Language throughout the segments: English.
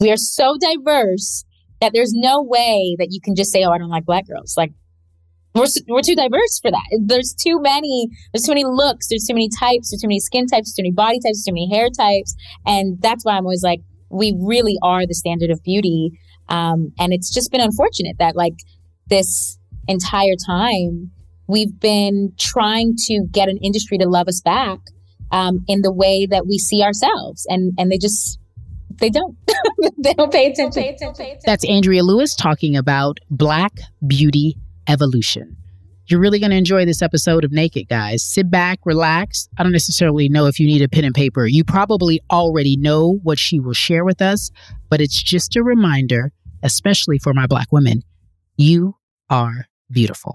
We are so diverse that there's no way that you can just say, "Oh, I don't like black girls." Like we're we're too diverse for that. There's too many. There's too many looks. There's too many types. There's too many skin types. Too many body types. Too many hair types. And that's why I'm always like, we really are the standard of beauty. Um, and it's just been unfortunate that like this entire time we've been trying to get an industry to love us back um, in the way that we see ourselves, and and they just they don't. they don't pay attention. That's Andrea Lewis talking about Black beauty evolution. You're really going to enjoy this episode of Naked, guys. Sit back, relax. I don't necessarily know if you need a pen and paper. You probably already know what she will share with us, but it's just a reminder, especially for my Black women, you are beautiful.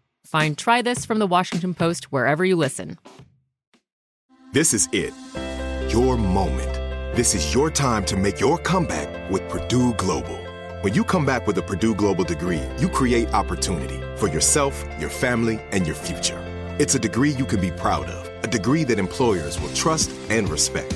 Find Try This from the Washington Post wherever you listen. This is it. Your moment. This is your time to make your comeback with Purdue Global. When you come back with a Purdue Global degree, you create opportunity for yourself, your family, and your future. It's a degree you can be proud of, a degree that employers will trust and respect.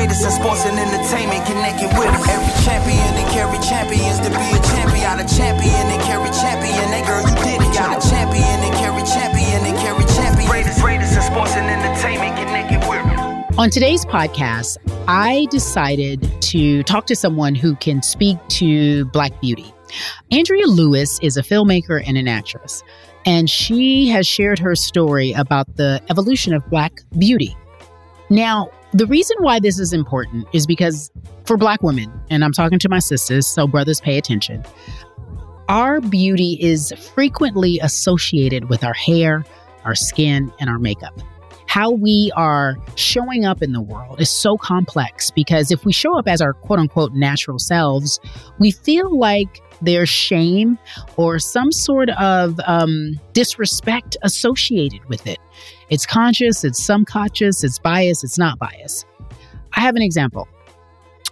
greatest in sports and entertainment connected with us. Every champion carry champions to be a champion. A champion carry champion. Girl, you did it. Got a champion carry champion carry champion. Greatest, greatest in sports and entertainment connected with us. On today's podcast, I decided to talk to someone who can speak to Black beauty. Andrea Lewis is a filmmaker and an actress, and she has shared her story about the evolution of Black beauty. Now, The reason why this is important is because for Black women, and I'm talking to my sisters, so brothers pay attention, our beauty is frequently associated with our hair, our skin, and our makeup. How we are showing up in the world is so complex because if we show up as our quote unquote natural selves, we feel like there's shame or some sort of um, disrespect associated with it. It's conscious, it's subconscious, it's bias, it's not bias. I have an example.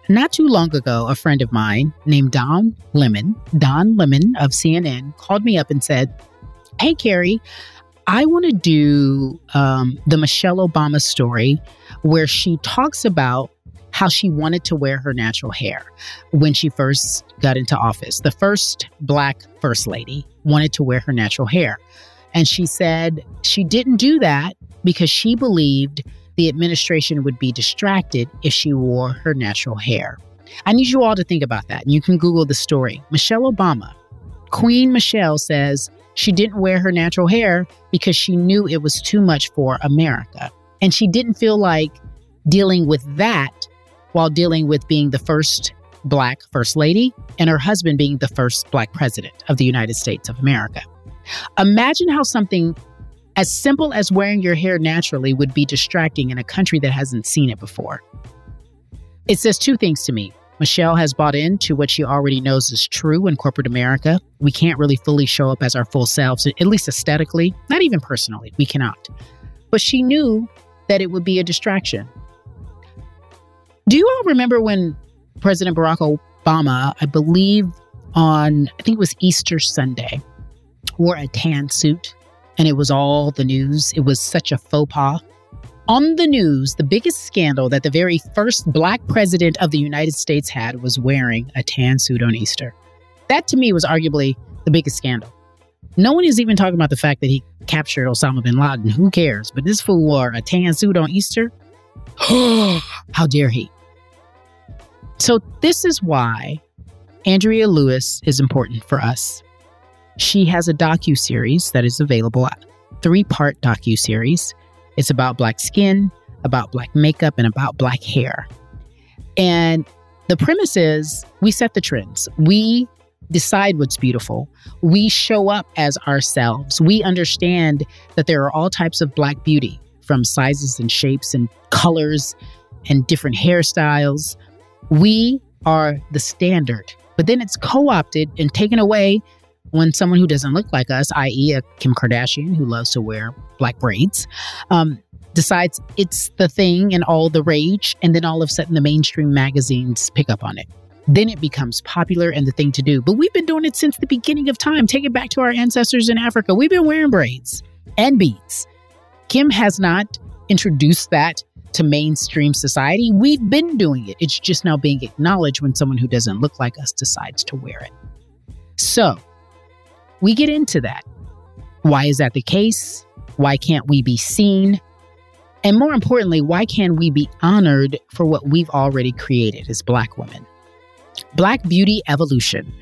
Not too long ago, a friend of mine named Don Lemon, Don Lemon of CNN, called me up and said, Hey, Cari, I want to do um, the Michelle Obama story where she talks about how she wanted to wear her natural hair when she first got into office. The first Black First Lady wanted to wear her natural hair. And she said she didn't do that because she believed the administration would be distracted if she wore her natural hair. I need you all to think about that. And you can Google the story. Michelle Obama, Queen Michelle says she didn't wear her natural hair because she knew it was too much for America. And she didn't feel like dealing with that while dealing with being the first Black First Lady and her husband being the first Black President of the United States of America. Imagine how something as simple as wearing your hair naturally would be distracting in a country that hasn't seen it before. It says two things to me. Michelle has bought into what she already knows is true in corporate America. We can't really fully show up as our full selves, at least aesthetically, not even personally. We cannot. But she knew that it would be a distraction. Do you all remember when President Barack Obama, I believe on, I think it was Easter Sunday, wore a tan suit and it was all the news. It was such a faux pas. On the news, the biggest scandal that the very first black president of the United States had was wearing a tan suit on Easter. That to me was arguably the biggest scandal. No one is even talking about the fact that he captured Osama bin Laden. Who cares? But this fool wore a tan suit on Easter. How dare he? So, this is why Andrea Lewis is important for us. She has a docu series that is available, three part docu series. It's about black skin, about black makeup, and about black hair. And the premise is we set the trends. We decide what's beautiful. We show up as ourselves. We understand that there are all types of black beauty from sizes and shapes and colors and different hairstyles. We are the standard, but then it's co opted and taken away when someone who doesn't look like us, i.e., a Kim Kardashian who loves to wear black braids, um, decides it's the thing and all the rage, and then all of a sudden the mainstream magazines pick up on it. Then it becomes popular and the thing to do. But we've been doing it since the beginning of time. Take it back to our ancestors in Africa. We've been wearing braids and beads. Kim has not introduced that to mainstream society. We've been doing it. It's just now being acknowledged when someone who doesn't look like us decides to wear it. So, we get into that. Why is that the case? Why can't we be seen? And more importantly, why can't we be honored for what we've already created as Black women? Black Beauty Evolution.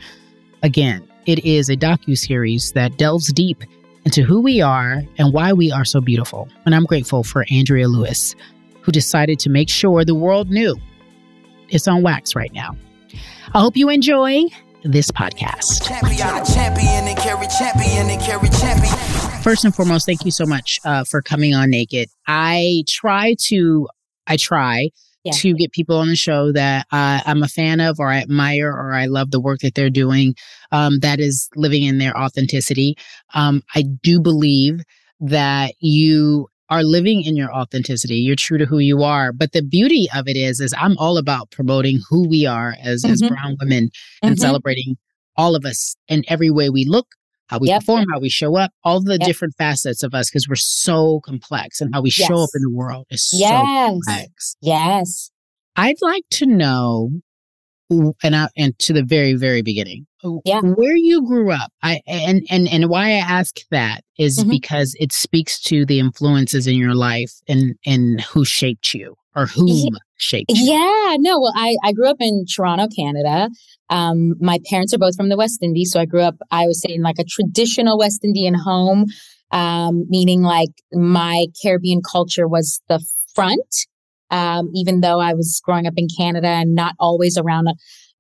Again, it is a docu-series that delves deep into who we are and why we are so beautiful. And I'm grateful for Andrea Lewis, who decided to make sure the world knew. It's on wax right now. I hope you enjoy this podcast. First and foremost, thank you so much uh, for coming on Naked. I try to, I try yeah. to get people on the show that uh, I'm a fan of, or I admire, or I love the work that they're doing. Um, that is living in their authenticity. Um, I do believe that you are living in your authenticity. You're true to who you are. But the beauty of it is, is I'm all about promoting who we are as, mm-hmm. as brown women and mm-hmm. celebrating all of us in every way we look, how we yep. perform, how we show up, all the yep. different facets of us, because we're so complex and how we yes. show up in the world is yes. so complex. Yes. I'd like to know and I, and to the very very beginning yeah. where you grew up i and and and why i ask that is mm-hmm. because it speaks to the influences in your life and and who shaped you or whom yeah. shaped you yeah no well i i grew up in toronto canada um my parents are both from the west indies so i grew up i was saying like a traditional west indian home um meaning like my caribbean culture was the front Um, even though I was growing up in Canada and not always around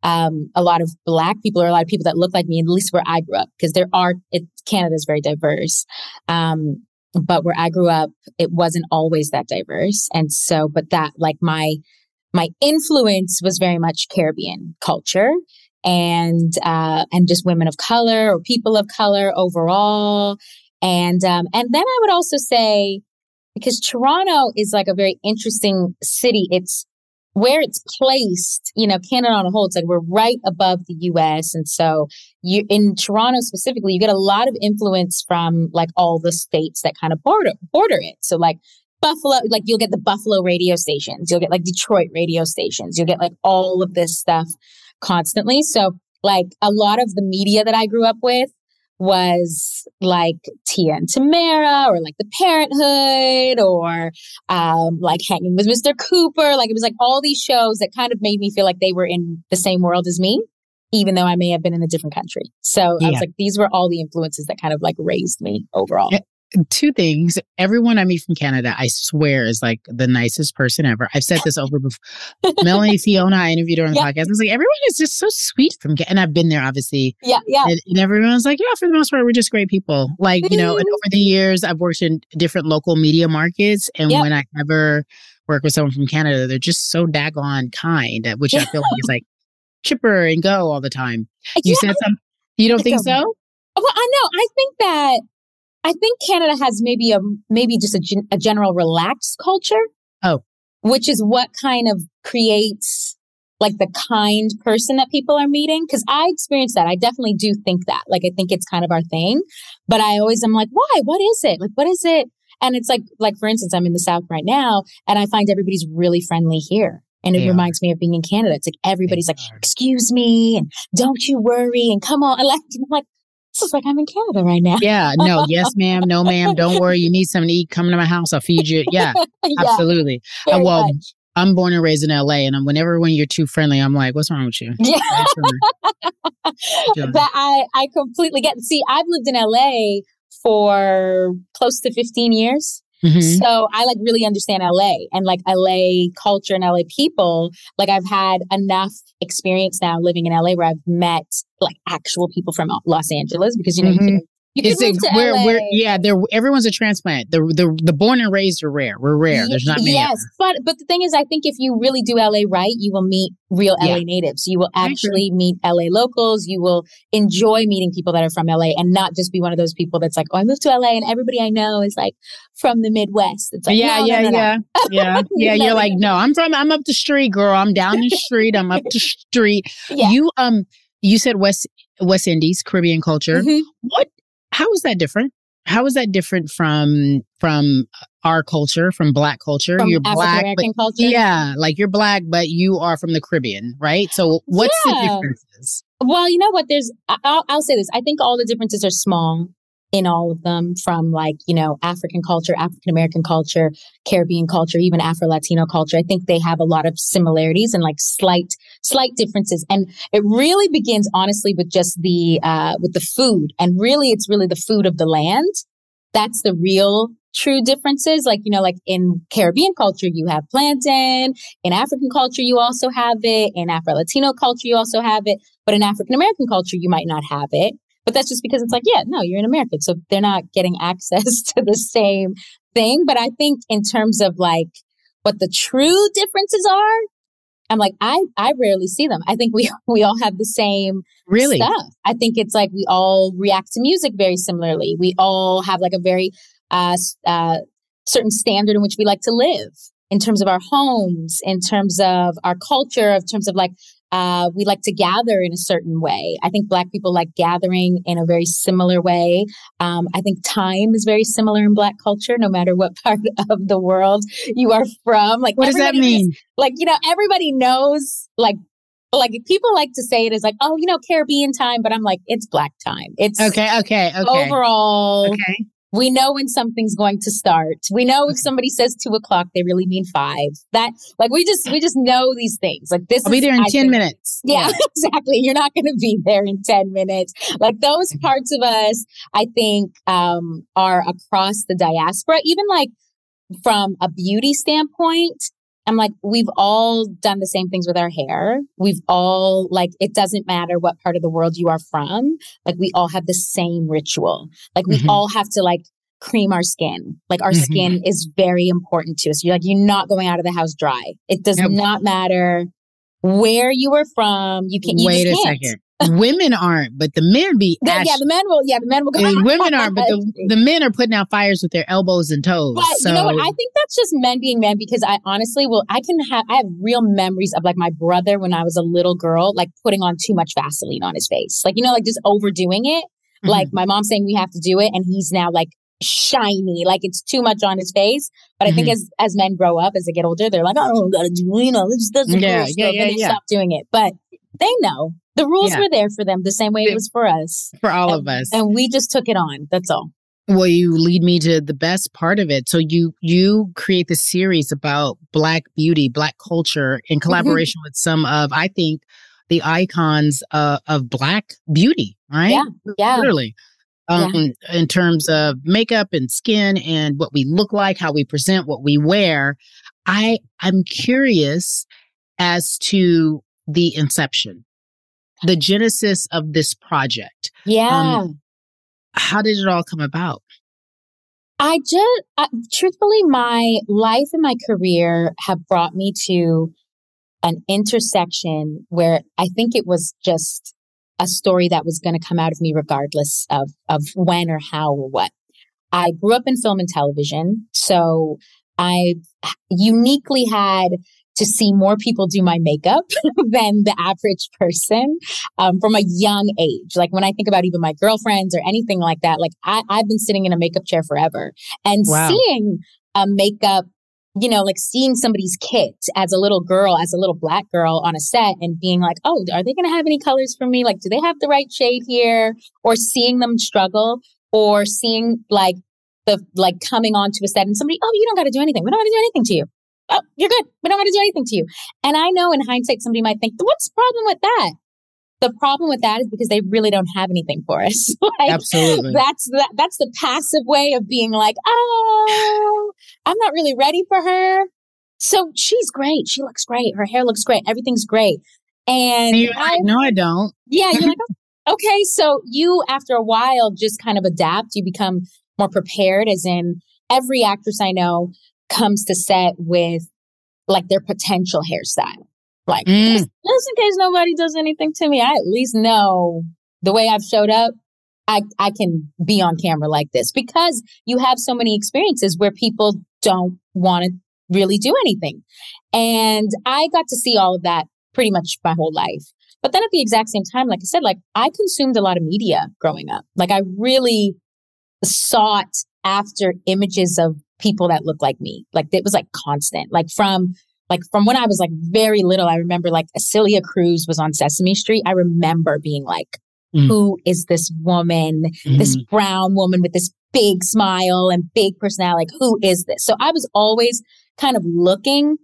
um, a lot of black people or a lot of people that look like me, at least where I grew up, because there are, it, Canada is very diverse. Um, but where I grew up, it wasn't always that diverse. And so, but that like my, my influence was very much Caribbean culture and, uh, and just women of color or people of color overall. And, um, and then I would also say, because Toronto is like a very interesting city, it's, where it's placed, you know, Canada on a whole, it's like we're right above the US. And so you in Toronto specifically, you get a lot of influence from like all the states that kind of border border it. So like Buffalo, like you'll get the Buffalo radio stations, you'll get like Detroit radio stations, you'll get like all of this stuff constantly. So like a lot of the media that I grew up with was like Tia and Tamera or like The Parent 'Hood or um, like Hanging with Mr. Cooper. Like it was like all these shows that kind of made me feel like they were in the same world as me, even though I may have been in a different country. So yeah. I was like, these were all the influences that kind of like raised me overall two things. Everyone I meet from Canada, I swear, is like the nicest person ever. I've said this over before. Melanie Fiona, I interviewed her on the yep. podcast. I was like, everyone is just so sweet from Canada. And I've been there, obviously. Yeah, yeah. And, and, everyone's like, yeah, for the most part, we're just great people. Like, you know, and over the years, I've worked in different local media markets. And yep. when I ever work with someone from Canada, they're just so daggone kind, uh, which I feel like is like chipper and go all the time. Uh, you yeah, said something. You don't think so? Well, I know. I think that I think Canada has maybe a maybe just a, a general relaxed culture. Oh, which is what kind of creates like the kind person that people are meeting. Cause I experience that. I definitely do think that. Like, I think it's kind of our thing, but I always am like, why? What is it? Like, what is it? And it's like, like, for instance, I'm in the South right now and I find everybody's really friendly here. And it reminds me of being in Canada. It's like everybody's like, excuse me, and don't you worry, and come on. And like, I'm like, this is like I'm in Canada right now. yeah. No. Yes, ma'am. No, ma'am. Don't worry. You need something to eat. Come to my house. I'll feed you. Yeah. yeah absolutely. Uh, well, much. I'm born and raised in LA, and whenever when you're too friendly, I'm like, "What's wrong with you?" Yeah. but I I completely get. See, I've lived in LA for close to 15 years. Mm-hmm. So I like really understand LA and like LA culture and LA people. Like I've had enough experience now living in LA where I've met like actual people from Los Angeles because you know mm-hmm. you can you it's a, we're, we're, yeah, they're, everyone's a transplant. The, the, the born and raised are rare. We're rare. There's not many. Yes. But, but the thing is, I think if you really do LA right, you will meet real LA yeah. natives. You will actually meet LA locals. You will enjoy meeting people that are from LA and not just be one of those people that's like, oh, I moved to LA and everybody I know is like from the Midwest. It's like, yeah, no, yeah, no, no, yeah, yeah, yeah. You're like, no, I'm from, I'm up the street, girl. I'm down the street. I'm up the street. Yeah. You, um, you said West West Indies, Caribbean culture. Mm-hmm. What how is that different? How is that different from from our culture, from Black culture? From you're Black, but, culture. Yeah, like you're Black, but you are from the Caribbean, right? So what's yeah. the differences? Well, you know what? There's I'll, I'll say this. I think all the differences are small in all of them from like, you know, African culture, African American culture, Caribbean culture, even Afro Latino culture. I think they have a lot of similarities and like slight, slight differences. And it really begins honestly with just the, uh, with the food. And really, it's really the food of the land. That's the real true differences. Like, you know, like in Caribbean culture, you have plantain. In African culture, you also have it. In Afro Latino culture, you also have it. But in African American culture, you might not have it. But that's just because it's like, yeah, no, you're in America. So they're not getting access to the same thing. But I think in terms of like what the true differences are, I'm like, I, I rarely see them. I think we, we all have the same really stuff. I think it's like we all react to music very similarly. We all have like a very, uh, uh, certain standard in which we like to live in terms of our homes, in terms of our culture, in terms of like uh, we like to gather in a certain way. I think Black people like gathering in a very similar way. Um, I think time is very similar in Black culture, no matter what part of the world you are from. Like, what does that mean? Is, like, you know, everybody knows, like, like people like to say it as like, oh, you know, Caribbean time, but I'm like, it's black time. It's okay, okay, okay. Overall, okay. We know when something's going to start. We know if somebody says two o'clock, they really mean five. That like we just we just know these things. Like this. I'll is, be there in I ten think, minutes. Yeah, yeah, exactly. You're not going to be there in ten minutes. Like those mm-hmm. parts of us, I think, um, are across the diaspora. Even like from a beauty standpoint, I'm like, we've all done the same things with our hair. We've all, like, it doesn't matter what part of the world you are from. Like, we all have the same ritual. Like, we Mhm. all have to, like, cream our skin. Like, our Mhm. skin is very important to us. You're like, you're not going out of the house dry. It does not matter where you were from. You can, you Wait a can't. second. Women aren't, but the men be. The- yeah, the men will, yeah, the men will go. I mean, women aren't, but the, the men are putting out fires with their elbows and toes. But so you know what? I think that's just men being men because I honestly will. I can have. I have real memories of like my brother when I was a little girl, like putting on too much Vaseline on his face, like you know, like just overdoing it. Mhm. Like my mom saying we have to do it, and he's now like shiny, like it's too much on his face. But I think Mhm. as as men grow up, as they get older, they're like, I don't gotta do, you know, this doesn't Yeah, yeah, yeah, yeah, and they yeah. stop doing it. But they know the rules Yeah. were there for them the same way it was for us, for all and, of us. and we just took it on. That's all. Well, you lead me to the best part of it. So you you create the series about Black beauty, Black culture, in Mm-hmm. collaboration with some of I think the icons uh, of Black beauty, right? Yeah, yeah. literally. Um, in terms of makeup and skin and what we look like, how we present, what we wear, I I'm curious as to the inception, the genesis of this project. Yeah. Um, How did it all come about? I just, I, truthfully, my life and my career have brought me to an intersection where I think it was just a story that was going to come out of me regardless of, of when or how or what. I grew up in film and television, so I uniquely had to see more people do my makeup than the average person um, from a young age. Like when I think about even my girlfriends or anything like that, like I, I've been sitting in a makeup chair forever and Wow. seeing a makeup, you know, like seeing somebody's kit as a little girl, as a little black girl on a set and being like, oh, are they going to have any colors for me? Like, do they have the right shade here? Or seeing them struggle or seeing like the, like coming onto a set and somebody, oh, you don't got to do anything. We don't got to do anything to you oh, you're good. We don't want to do anything to you. And I know in hindsight, somebody might think, what's the problem with that? The problem with that is because they really don't have anything for us. like, Absolutely. That's that, that's the passive way of being like, oh, I'm not really ready for her. So she's great. She looks great. Her hair looks great. Everything's great. And And I, like, no, I don't. yeah, you're like, "Oh, okay. So you, after a while, just kind of adapt. You become more prepared, as in every actress I know comes to set with like their potential hairstyle. Like, Mm. just, just in case nobody does anything to me, I at least know the way I've showed up. I, I can be on camera like this because you have so many experiences where people don't want to really do anything. And I got to see all of that pretty much my whole life. But then at the exact same time, like I said, like I consumed a lot of media growing up. Like I really sought after images of people that look like me. Like it was like constant. Like from like from when I was like very little, I remember like Celia Cruz was on Sesame Street. I remember being like, Mm. who is this woman? This brown woman with this big smile and big personality. Like, who is this? So I was always kind of looking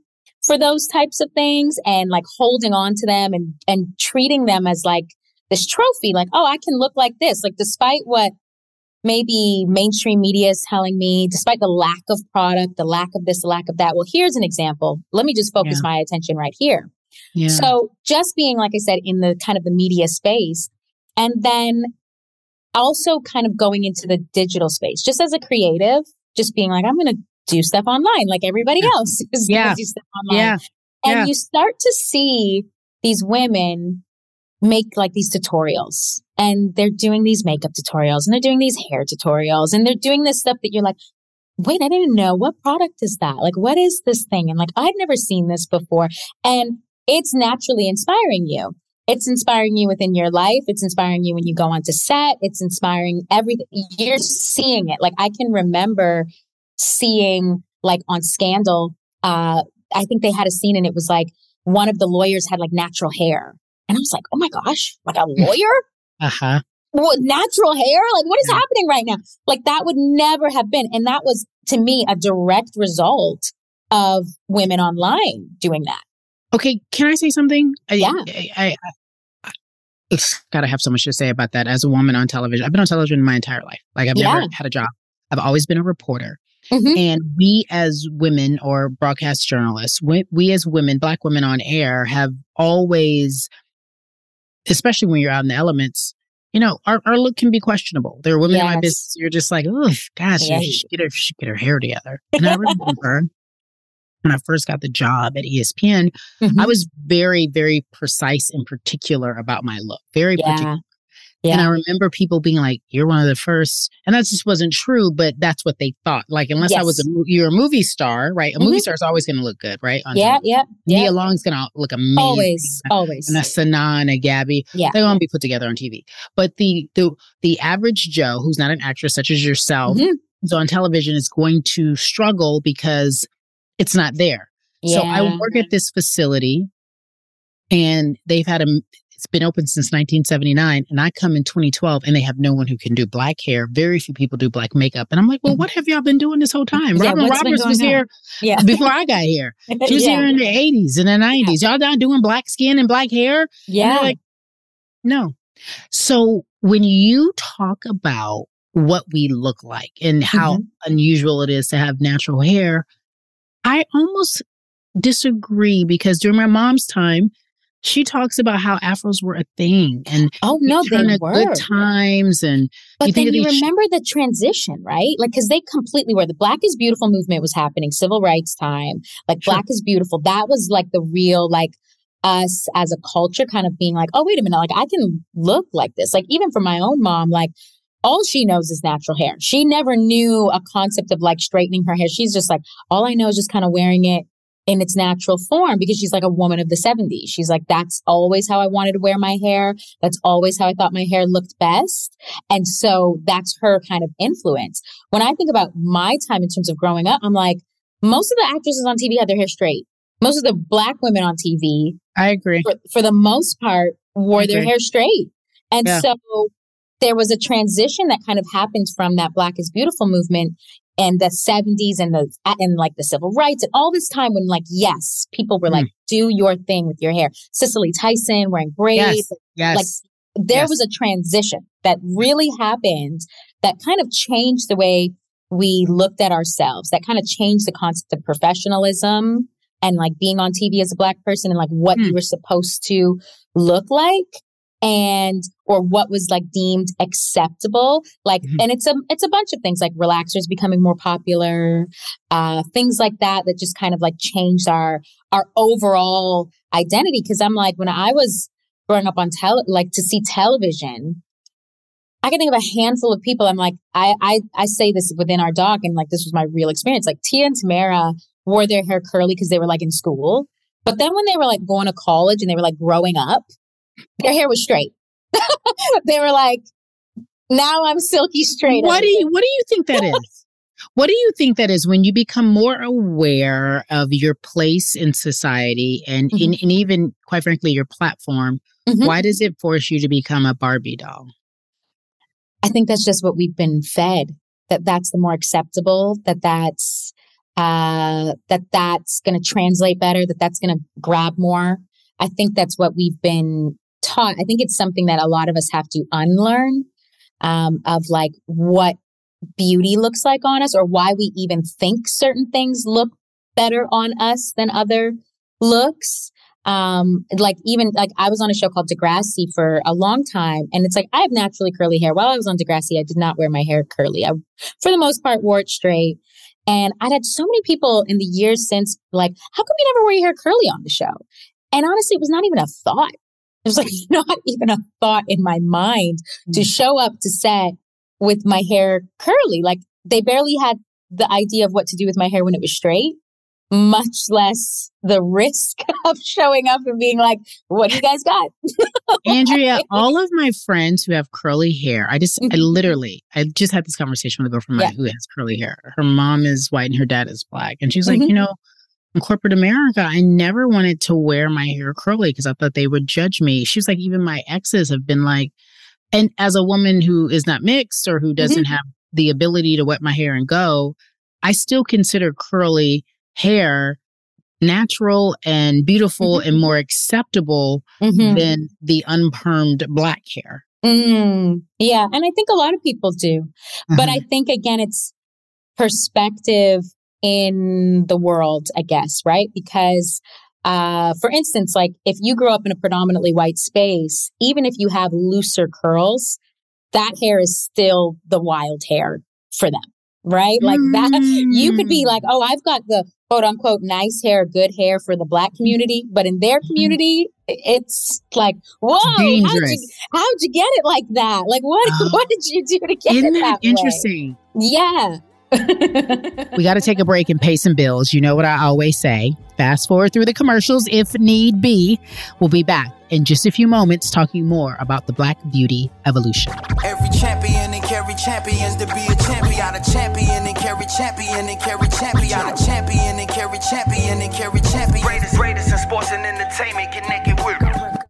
for those types of things and like holding on to them and and treating them as like this trophy like oh i can look like this like despite what maybe mainstream media is telling me despite the lack of product the lack of this the lack of that well here's an example let me just focus Yeah. my attention right here Yeah. so just being like i said in the kind of the media space and then also kind of going into the digital space just as a creative just being like i'm going to do stuff online like everybody else is Yeah. going to do stuff online yeah. and Yeah. you start to see these women make like these tutorials. And they're doing these makeup tutorials and they're doing these hair tutorials and they're doing this stuff that you're like wait i didn't know. What product is that? Like what is this thing? And like i've never seen this before. And it's naturally inspiring you. It's inspiring you within your life. It's inspiring you when you go onto set. It's inspiring everything you're seeing it. Like i can remember seeing like on scandal uh I think they had a scene and it was like one of the lawyers had like natural hair. And I was like, oh my gosh, like a lawyer? Uh huh. what, natural hair? Like, what is Yeah. happening right now? Like, that would never have been. And that was, to me, a direct result of women online doing that. Okay, can I say something? I- Yeah. I, I, I, it's gotta have so much to say about that as a woman on television. I've been on television my entire life. Like I've Yeah. never had a job. I've always been a reporter. Mm-hmm. And we as women or broadcast journalists, we, we as women, Black women on air, have always, especially when you're out in the elements, you know, our, our look can be questionable. There are women yes. in my business, you're just like, oh, gosh, yeah. she, should get her, she should get her hair together. And I remember when I first got the job at ESPN, mm-hmm. I was very, very precise and particular about my look. Very yeah. particular. Yeah. And I remember people being like, "You're one of the first. and that just wasn't true. But that's what they thought. Like, unless yes. I was a you're a movie star, right? A mm-hmm. movie star is always going to look good, right? On yeah, yeah, yeah. Nia Long's going to look amazing. Always, always. And a Sanaa and a Gabby, yeah, they're going to be put together on TV. But the the the average Joe, who's not an actress such as yourself, mm-hmm. who's on television, is going to struggle because it's not there. Yeah. So I work at this facility, and they've had a it's been open since 1979, and I come in 2012, and they have no one who can do black hair. Very few people do black makeup, and I'm like, well, mm-hmm. what have y'all been doing this whole time? Yeah, Robin Roberts was on? here yeah. before I got here. She was yeah. here in the 80s and the 90s. Y'all not doing black skin and black hair? Yeah, like no. So when you talk about what we look like and how mm-hmm. unusual it is to have natural hair, I almost disagree because during my mom's time, she talks about how afros were a thing and oh no they were good times and but you then you remember sh- the transition right like because they completely were the black is beautiful movement was happening civil rights time like sure. black is beautiful that was like the real like us as a culture kind of being like oh wait a minute like i can look like this like even for my own mom like all she knows is natural hair. She never knew a concept of like straightening her hair. She's just like, all I know is just kind of wearing it in its natural form because she's like a woman of the 70s. She's like, that's always how I wanted to wear my hair. That's always how I thought my hair looked best. And so that's her kind of influence. When I think about my time in terms of growing up, I'm like, most of the actresses on TV had their hair straight. Most of the black women on TV, I agree, for, for the most part, wore their hair straight. And yeah. so there was a transition that kind of happened from that Black is Beautiful movement and the 70s and the and like the civil rights and all this time when like yes people were mm. like do your thing with your hair cicely tyson wearing braids yes, yes. like there yes. was a transition that really happened that kind of changed the way we looked at ourselves that kind of changed the concept of professionalism and like being on tv as a black person and like what mm. you were supposed to look like and or what was like deemed acceptable like mm-hmm. and it's a it's a bunch of things like relaxers becoming more popular uh things like that that just kind of like changed our our overall identity because i'm like when i was growing up on tele like to see television I can think of a handful of people. I'm like, I, I, I say this within our doc, and like this was my real experience. Like Tia and Tamera wore their hair curly because they were like in school, but then when they were like going to college and they were like growing up, their hair was straight. they were like, now I'm silky straight. What do you what do you think that is? what do you think that is when you become more aware of your place in society and mm-hmm. in, and even quite frankly your platform? Mm-hmm. Why does it force you to become a Barbie doll? I think that's just what we've been fed. That that's the more acceptable. That that's uh, that that's going to translate better. That that's going to grab more. I think that's what we've been taught. I think it's something that a lot of us have to unlearn um, of like what beauty looks like on us or why we even think certain things look better on us than other looks. Um, like even like I was on a show called Degrassi for a long time, and it's like I have naturally curly hair. While I was on Degrassi, I did not wear my hair curly. I, for the most part, wore it straight. And I'd had so many people in the years since, like, how come you never wear your hair curly on the show? And honestly, it was not even a thought. It was like not even a thought in my mind mm-hmm. to mm. show up to set with my hair curly. Like they barely had the idea of what to do with my hair when it was straight, much less the risk of showing up and being like, what do you guys got? Andrea, all of my friends who have curly hair, I just, I mm-hmm. literally, I just had this conversation with a girl girlfriend yeah. who has curly hair. Her mom is white and her dad is black. And she's mm-hmm. like, you know, corporate America, I never wanted to wear my hair curly because I thought they would judge me. She was like, even my exes have been like, and as a woman who is not mixed or who mm-hmm. doesn't mm-hmm. have the ability to wet my hair and go, I still consider curly hair natural and beautiful mm-hmm. and more acceptable mm-hmm. than the unpermed black hair. Mm, yeah. And I think a lot of people do. But I mm-hmm. think, again, it's perspective in the world, I guess, right? Because uh, for instance, like if you grow up in a predominantly white space, even if you have looser curls, that hair is still the wild hair for them, right? Like that, you could be like, oh, I've got the quote unquote nice hair, good hair for the black community, but in their community, it's like, whoa, how'd you, how'd you get it like that? Like, what uh, what did you do to get isn't it that interesting? Way? Yeah. We got to take a break and pay some bills. You know what I always say. Fast forward through the commercials if need be. We'll be back in just a few moments talking more about the Black Beauty evolution. Every champion and carry champions to be a champion, a champion and carry champion and carry champion, a champion and carry champion and carry champion. Greatest, greatest in sports and entertainment, connected with.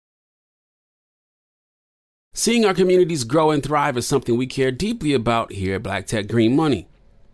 Seeing our communities grow and thrive is something we care deeply about here at Black Tech Green Money.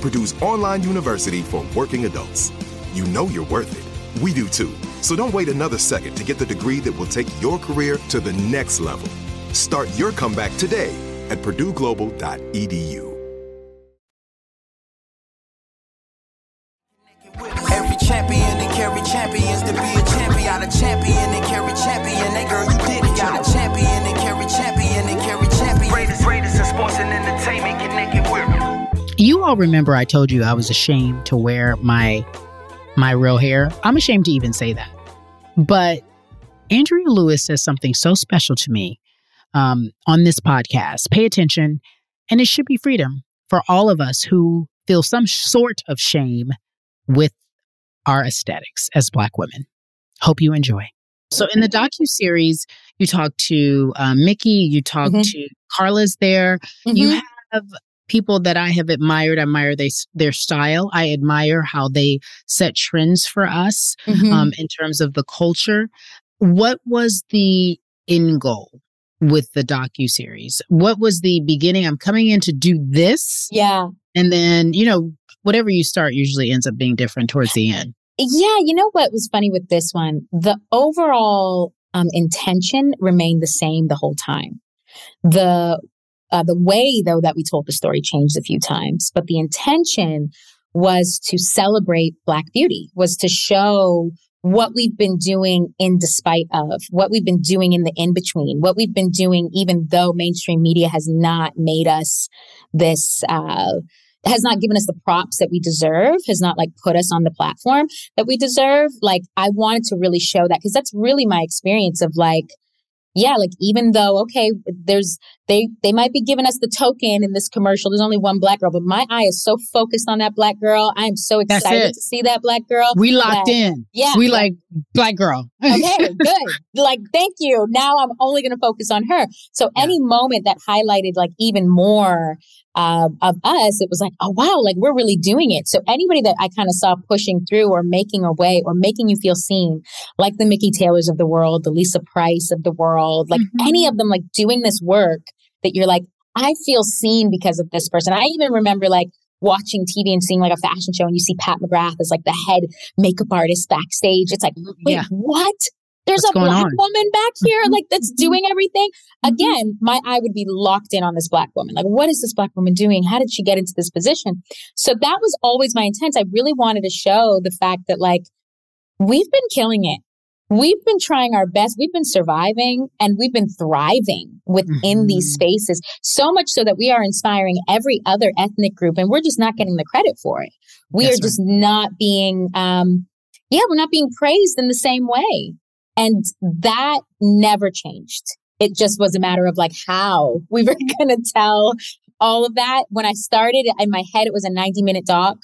Purdue's online university for working adults. You know you're worth it. We do too. So don't wait another second to get the degree that will take your career to the next level. Start your comeback today at purdueglobal.edu. Every champion and carry champions to be a champion, a champion and carry champion. That girl, you did it. You all remember I told you I was ashamed to wear my my real hair. I'm ashamed to even say that. But Andrea Lewis says something so special to me um, on this podcast. Pay attention, and it should be freedom for all of us who feel some sort of shame with our aesthetics as Black women. Hope you enjoy. So in the docu series, you talk to uh, Mickey, you talk Mhm. to Carla's there. You Mhm. have people that I have admired. I admire they, their style. I admire how they set trends for us Mhm. um, in terms of the culture. What was the end goal with the docu series? What was the beginning? I'm coming in to do this, yeah. and then you know whatever you start usually ends up being different towards the end. Yeah, you know what was funny with this one? The overall um, intention remained the same the whole time. The uh, the way though that we told the story changed a few times, but the intention was to celebrate Black beauty, was to show what we've been doing in despite of, what we've been doing in the in between, what we've been doing even though mainstream media has not made us this. Uh, has not given us the props that we deserve, has not like put us on the platform that we deserve. Like I wanted to really show that because that's really my experience of like, yeah, like even though okay, there's they they might be giving us the token in this commercial. There's only one black girl, but my eye is so focused on that black girl. I am so excited to see that black girl. We locked that- in. Yeah, we like- like black girl. okay, good. Like, thank you. Now I'm only going to focus on her. So any moment that highlighted like even more uh, of us, it was like, oh wow, like we're really doing it. So anybody that I kind of saw pushing through or making a way or making you feel seen, like the Mikki Taylors of the world, the Lisa Price of the world, like any of them, like doing this work that you're like, I feel seen because of this person. I even remember like watching TV and seeing like a fashion show and you see Pat McGrath as like the head makeup artist backstage. It's like, wait, Yeah. what? There's What's a black on? woman back here, mm-hmm. like that's mm-hmm. doing everything. Mm-hmm. Again, my eye would be locked in on this black woman. Like, what is this black woman doing? How did she get into this position? So that was always my intent. I really wanted to show the fact that like we've been killing it. We've been trying our best. We've been surviving and we've been thriving within these spaces so much so that we are inspiring every other ethnic group and we're just not getting the credit for it. We That's are just not being, um, yeah, we're not being praised in the same way. And that never changed. It just was a matter of like how we were going to tell all of that. When I started in my head, it was a 90 minute doc.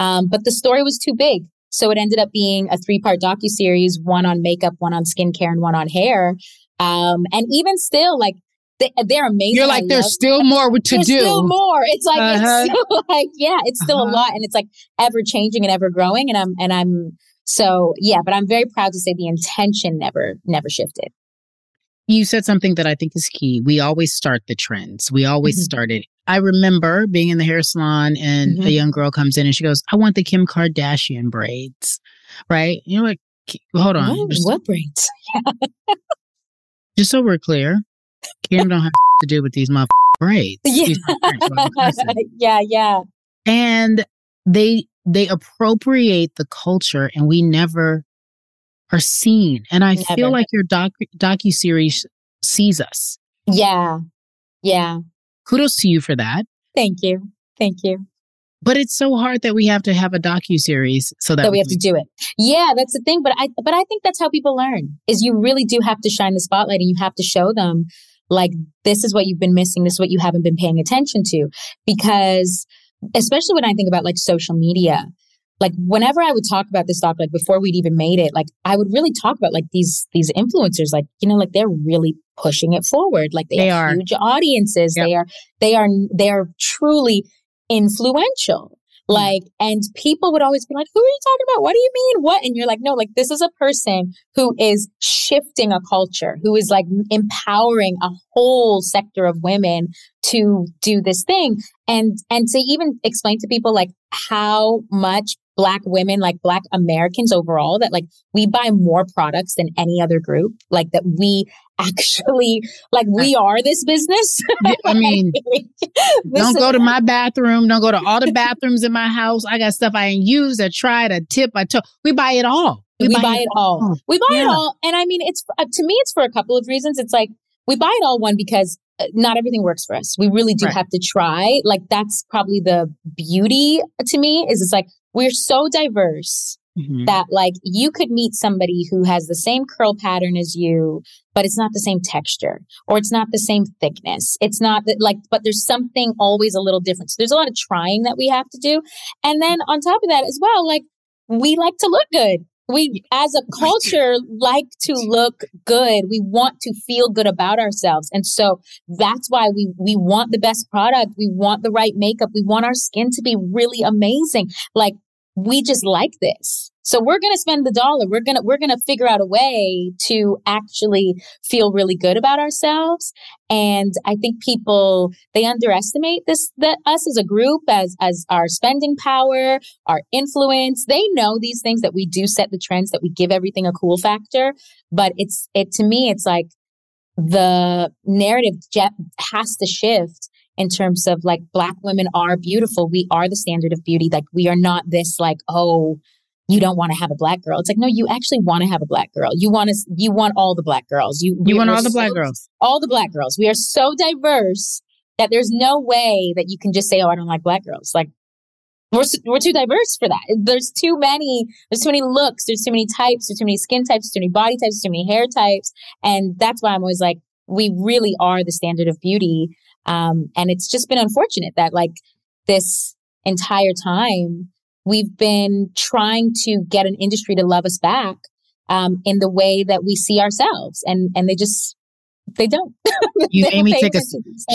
Um, but the story was too big. So it ended up being a three part docu series, one on makeup, one on skincare, and one on hair. Um, and even still, like they, they're amazing. You're I like, there's still more to there's do. Still more. It's like Uh-huh. it's still like yeah, it's still a Uh-huh. lot, and it's like ever changing and ever growing. And I'm and I'm so yeah, but I'm very proud to say the intention never never shifted. You said something that I think is key. We always start the trends. We always Mhm. started. I remember being in the hair salon and a Mhm. young girl comes in and she goes, I want the Kim Kardashian braids. Right? You know what? Hold on. What, Just, what braids? just so we're clear, Kim don't have to do with these motherfucking braids. Yeah. She's different from a person. yeah, yeah. and they they appropriate the culture and we never are seen and i feel like your doc docu series sees us Yeah. Yeah. kudos to you for that Thank you. Thank you. but it's so hard that we have to have a docu series so that, that we have to do it. Yeah, that's the thing. But I but I think that's how people learn is you really do have to shine the spotlight and you have to show them like this is what you've been missing, this is what you haven't been paying attention to. Because especially when I think about like social media, like whenever I would talk about this doc, like before we'd even made it, like I would really talk about like these these influencers, like, you know, like they're really pushing it forward. Like they, They have are. huge audiences. Yep. They are they are they are truly influential. Mm. Like, and people would always be like, who are you talking about? What do you mean? What? And you're like, no, like this is a person who is shifting a culture, who is like empowering a whole sector of women to do this thing. And, and to even explain to people like how much black women, like black Americans overall, that like we buy more products than any other group, like that we actually, like we are this business. Yeah, i mean don't go to my bathroom don't go to all the bathrooms in my house i got stuff i ain't used i tried i tip i took we buy it all we, buy, it all. We buy it all. And I mean, it's uh, to me, it's for a couple of reasons. It's like we buy it all one because uh, not everything works for us. We really do Right. have to try. Like that's probably the beauty to me is it's like we're so diverse Mhm. that like you could meet somebody who has the same curl pattern as you, but it's not the same texture or it's not the same thickness. It's not that like, but there's something always a little different. So there's a lot of trying that we have to do. And then on top of that as well, like we like to look good. we as a culture like to look good we want to feel good about ourselves and so that's why we we want the best product we want the right makeup we want our skin to be really amazing like we just like this. So we're going to spend the dollar. We're going to we're going to figure out a way to actually feel really good about ourselves. And i think people they underestimate this that us as a group as as our spending power our influence they know these things that we do set the trends that we give everything a cool factor. But it's it to me it's like the narrative has to shift in terms of like black women are beautiful. We are the standard of beauty. Like we are not this like, oh, you don't want to have a black girl. It's like, no, you actually want to have a black girl. You want to, you want all the black girls. You, you want all the so, black girls. All the black girls. We are so diverse that there's no way that you can just say, oh, I don't like black girls. Like we're, we're too diverse for that. There's too many, there's too many looks, there's too many types, there's too many skin types, too many body types, too many hair types. And that's why I'm always like, we really are the standard of beauty. Um, and it's just been unfortunate that like this entire time we've been trying to get an industry to love us back um, in the way that we see ourselves, and and they just they don't. you made me take a.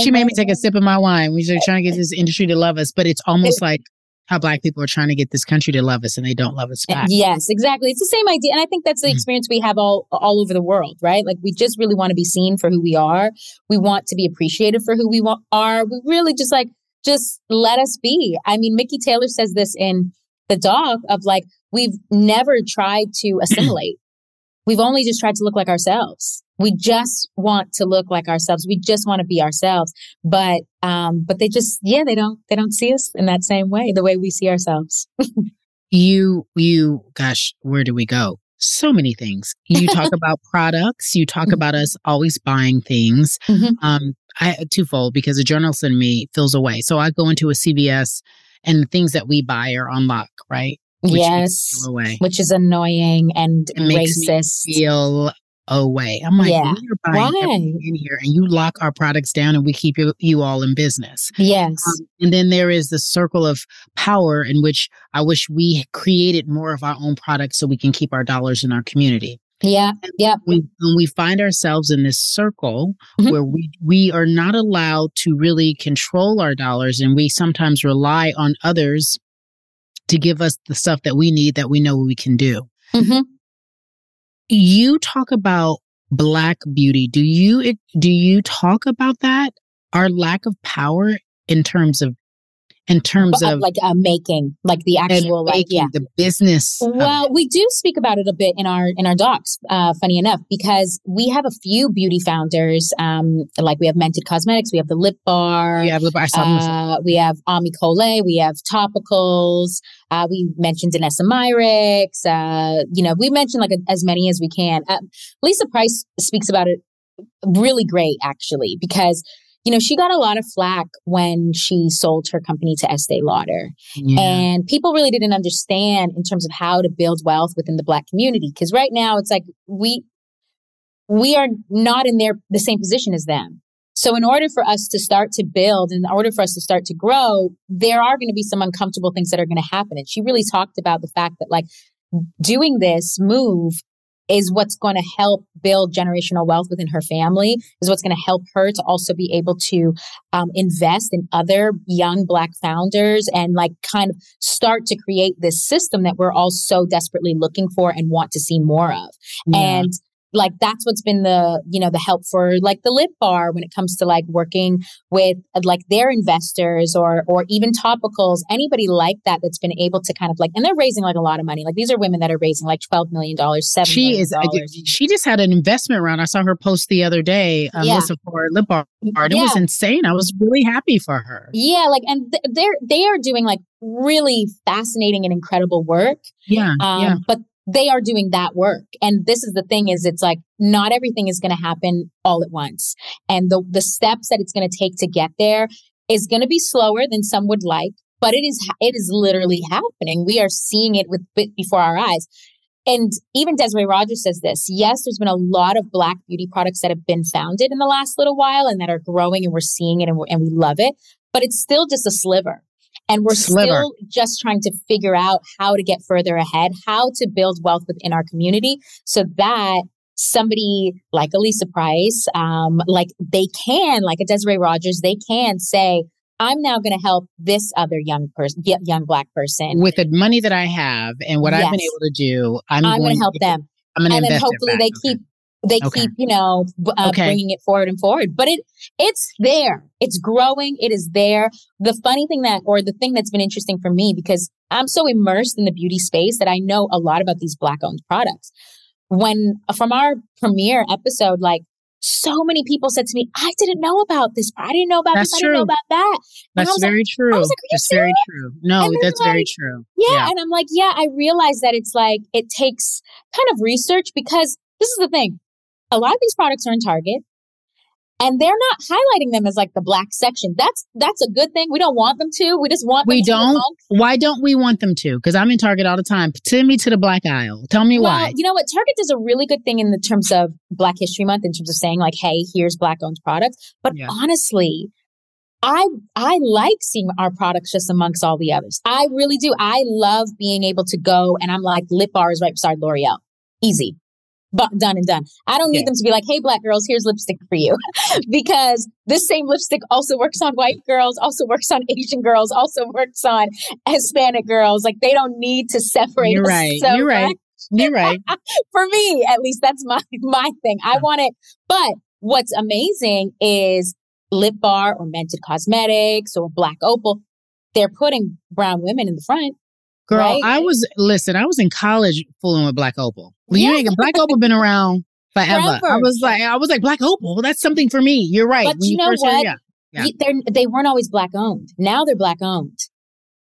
She made me take a sip of my wine. We are trying to get this industry to love us, but it's almost like how black people are trying to get this country to love us and they don't love us back. Yes, exactly. It's the same idea. And I think that's the mm-hmm. experience we have all all over the world, right? Like we just really want to be seen for who we are. We want to be appreciated for who we want, are. We really just like just let us be. I mean, Mikki Taylor says this in the doc of like we've never tried to assimilate. we've only just tried to look like ourselves. We just want to look like ourselves. We just want to be ourselves. But um but they just yeah, they don't they don't see us in that same way, the way we see ourselves. you you gosh, where do we go? So many things. You talk about products, you talk mm-hmm. about us always buying things. Mm-hmm. Um I twofold because a journalist in me feels away. So I go into a CVS and the things that we buy are on lock, right? Which yes, which is annoying and it racist. feel away. I'm like, yeah. you're buying Why? in here, and you lock our products down, and we keep you, you all in business. Yes. Um, and then there is the circle of power in which I wish we created more of our own products so we can keep our dollars in our community. Yeah, yeah. We, when we find ourselves in this circle mm-hmm. where we we are not allowed to really control our dollars, and we sometimes rely on others to give us the stuff that we need that we know we can do. Mm-hmm. You talk about black beauty. Do you do you talk about that? Our lack of power in terms of in terms of like uh, making like the actual like yeah the business well we do speak about it a bit in our in our docs uh, funny enough because we have a few beauty founders um like we have mented cosmetics we have the lip bar we have lip bar uh, we have Ami Colé, we have topicals uh, we mentioned Danessa Myricks. Uh, you know, we mentioned like a, as many as we can. Uh, Lisa Price speaks about it really great, actually, because you know, she got a lot of flack when she sold her company to Estee Lauder. Yeah. And people really didn't understand in terms of how to build wealth within the black community. Cause right now it's like we we are not in their the same position as them. So in order for us to start to build, in order for us to start to grow, there are going to be some uncomfortable things that are going to happen. And she really talked about the fact that like doing this move is what's going to help build generational wealth within her family, is what's going to help her to also be able to um, invest in other young Black founders and like kind of start to create this system that we're all so desperately looking for and want to see more of. Yeah. And like that's what's been the you know the help for like the lip bar when it comes to like working with like their investors or or even topicals anybody like that that's been able to kind of like and they're raising like a lot of money. Like these are women that are raising like 12 million dollars 7 she is she just had an investment round. I saw her post the other day uh, yeah. Melissa for lip bar it yeah. was insane. I was really happy for her. Yeah like and th- they're they are doing like really fascinating and incredible work. Yeah um, yeah but they are doing that work. And this is the thing is it's like not everything is going to happen all at once. And the, the steps that it's going to take to get there is going to be slower than some would like, but it is, it is literally happening. We are seeing it with before our eyes. And even Desiree Rogers says this. Yes, there's been a lot of black beauty products that have been founded in the last little while and that are growing and we're seeing it and, and we love it, but it's still just a sliver. And we're Sliver. still just trying to figure out how to get further ahead, how to build wealth within our community so that somebody like Elisa Price, um, like they can, like a Desiree Rogers, they can say, I'm now going to help this other young person, young black person With the money that I have and what I've been able to do, I'm, I'm, going to help them. I'm going to and then invest hopefully they keep they Okay. keep you know b- uh, Okay. bringing it forward and forward but it it's there it's growing it is there the funny thing that or the thing that's been interesting for me because i'm so immersed in the beauty space that i know a lot about these black owned products when from our premiere episode like so many people said to me i didn't know about this i didn't know about That's this i didn't know about that And That's was like- very true. I was like, that's very true. No, that's very like, true. yeah, and I'm like, yeah, I realize that it's like it takes kind of research because this is the thing. A lot of these products are in Target and they're not highlighting them as like the black section. That's that's a good thing. We don't want them to. We just want them We don't. Why don't we want them to? Because I'm in Target all the time. Send me to the black aisle. Tell me Well, why. you know what? Target does a really good thing in the terms of Black History Month, in terms of saying like, "Hey, here's black owned products." But honestly, I I like seeing our products just amongst all the others. I really do. I love being able to go and I'm like, lip bar is right beside L'Oreal, easy, done and done. I don't need them to be like, "Hey, black girls, here's lipstick for you," because this same lipstick also works on white girls, also works on Asian girls, also works on Hispanic girls. Like they don't need to separate. You're right. so You're right. much You're right. for me at least that's my my thing i want it but what's amazing is lip bar or mented cosmetics or black opal they're putting brown women in the front Girl, right? I was listen. I was in college fooling with Black Opal. You Yeah. ain't Black Opal been around forever. I was like, I was like Black Opal. That's something for me. You're right. but When you know first heard- what yeah, yeah. They're, they weren't always black owned now they're black owned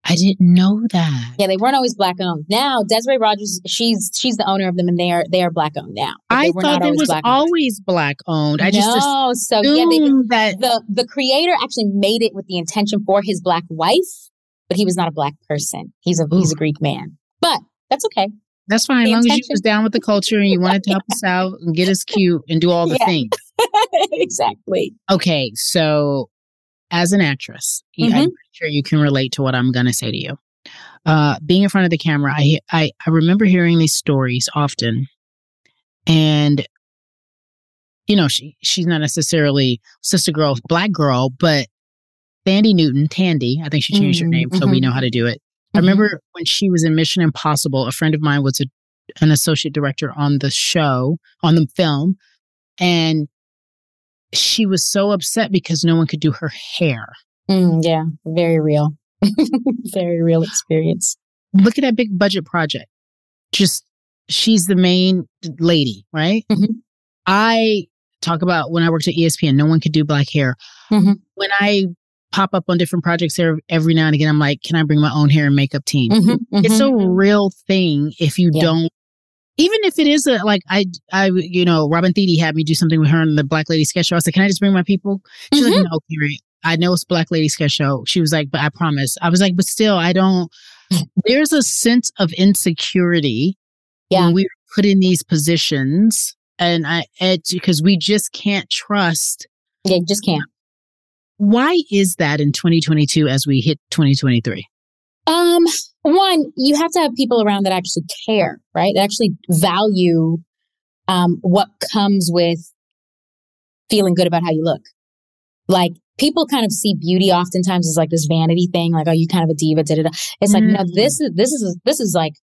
I didn't know that. yeah they weren't always black owned now desiree rogers she's she's the owner of them and they are they are black owned now I thought it was black-owned. always black owned. I just no, so yeah, they, that the the creator actually made it with the intention for his black wife, but he was not a black person. He's a he's a Greek man, but that's okay. that's fine. As the long as you was down with the culture and you wanted to help us out and get us cute and do all the Yeah. things. exactly. Okay, so as an actress, you- I'm pretty sure you can relate to what I'm going to say to you. Uh, being in front of the camera, I, I I remember hearing these stories often, and you know, she she's not necessarily sister girl, black girl, but Thandie Newton, Tandy, I think she changed her Mhm, name, so we mhm. know how to do it. I Mhm. remember when she was in Mission Impossible, a friend of mine was a, an associate director on the show, on the film, and she was so upset because no one could do her hair. Mm, yeah, very real, very real experience. Look at that big budget project. Just she's the main lady, right? Mhm. I talk about when I worked at ESPN, no one could do black hair. Mhm. When I pop up on different projects there every now and again, I'm like, can I bring my own hair and makeup team? Mhm, It's a mhm. real thing if you Yeah. don't even if it is a like I I you know Robin Thede had me do something with her in the Black Lady sketch show. I said, "Can I just bring my people?" She's like, Mhm. "No, Cari. I know it's Black Lady sketch show." She was like, "But I promise." I was like, "But still, I don't." There's a sense of insecurity Yeah. when we put in these positions, and I it's because we just can't trust. Yeah, you just can't. Why is that in 2022 as we hit 2023? Um, one, you have to have people around that actually care, right? That actually value um, what comes with feeling good about how you look. Like people kind of see beauty oftentimes as like this vanity thing, like oh, you kind of a diva. Da, da, da. It's like no, Mm. this is this is this is like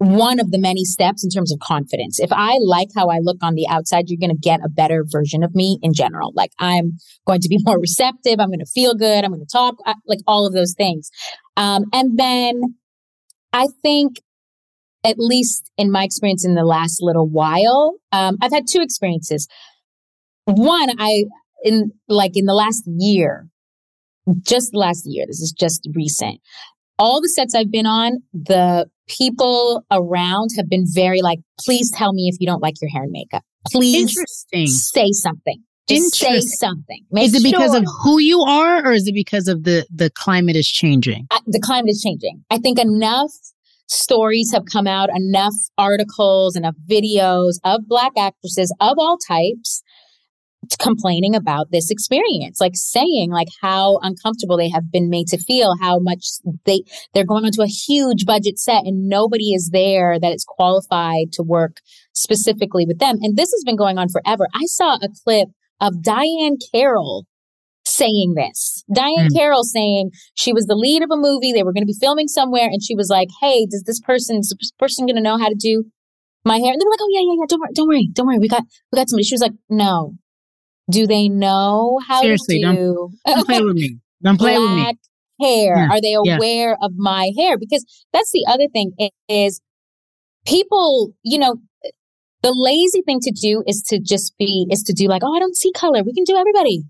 one of the many steps in terms of confidence. If I like how I look on the outside, you're going to get a better version of me in general. Like I'm going to be more receptive. I'm going to feel good. I'm going to talk, uh, like all of those things. Um, and then I think, at least in my experience in the last little while, um, I've had two experiences. One, I, in like in the last year, just last year, this is just recent. All the sets I've been on, the people around have been very like, please tell me if you don't like your hair and makeup. Please Interesting. say something. Just say something. Make is it because sure- of who you are, or is it because of the the climate is changing? I- the climate is changing. I think enough stories have come out, enough articles, enough videos of black actresses of all types complaining about this experience like saying like how uncomfortable they have been made to feel how much they they're going onto a huge budget set and nobody is there that is qualified to work specifically with them. And this has been going on forever. I saw a clip of Diahann Carroll saying this. Diahann mm. carroll saying she was the lead of a movie. They were going to be filming somewhere and she was like hey does this person is this person going to know how to do my hair? And they were like oh yeah yeah yeah don't worry don't worry don't worry. We got we got somebody. She was like no do they know how Seriously, to do don't, don't play with me? Don't play with me. Hair. Yeah, Are they yeah. aware of my hair? Because that's the other thing is people, you know, the lazy thing to do is to just be is to do like, oh, I don't see color. We can do everybody.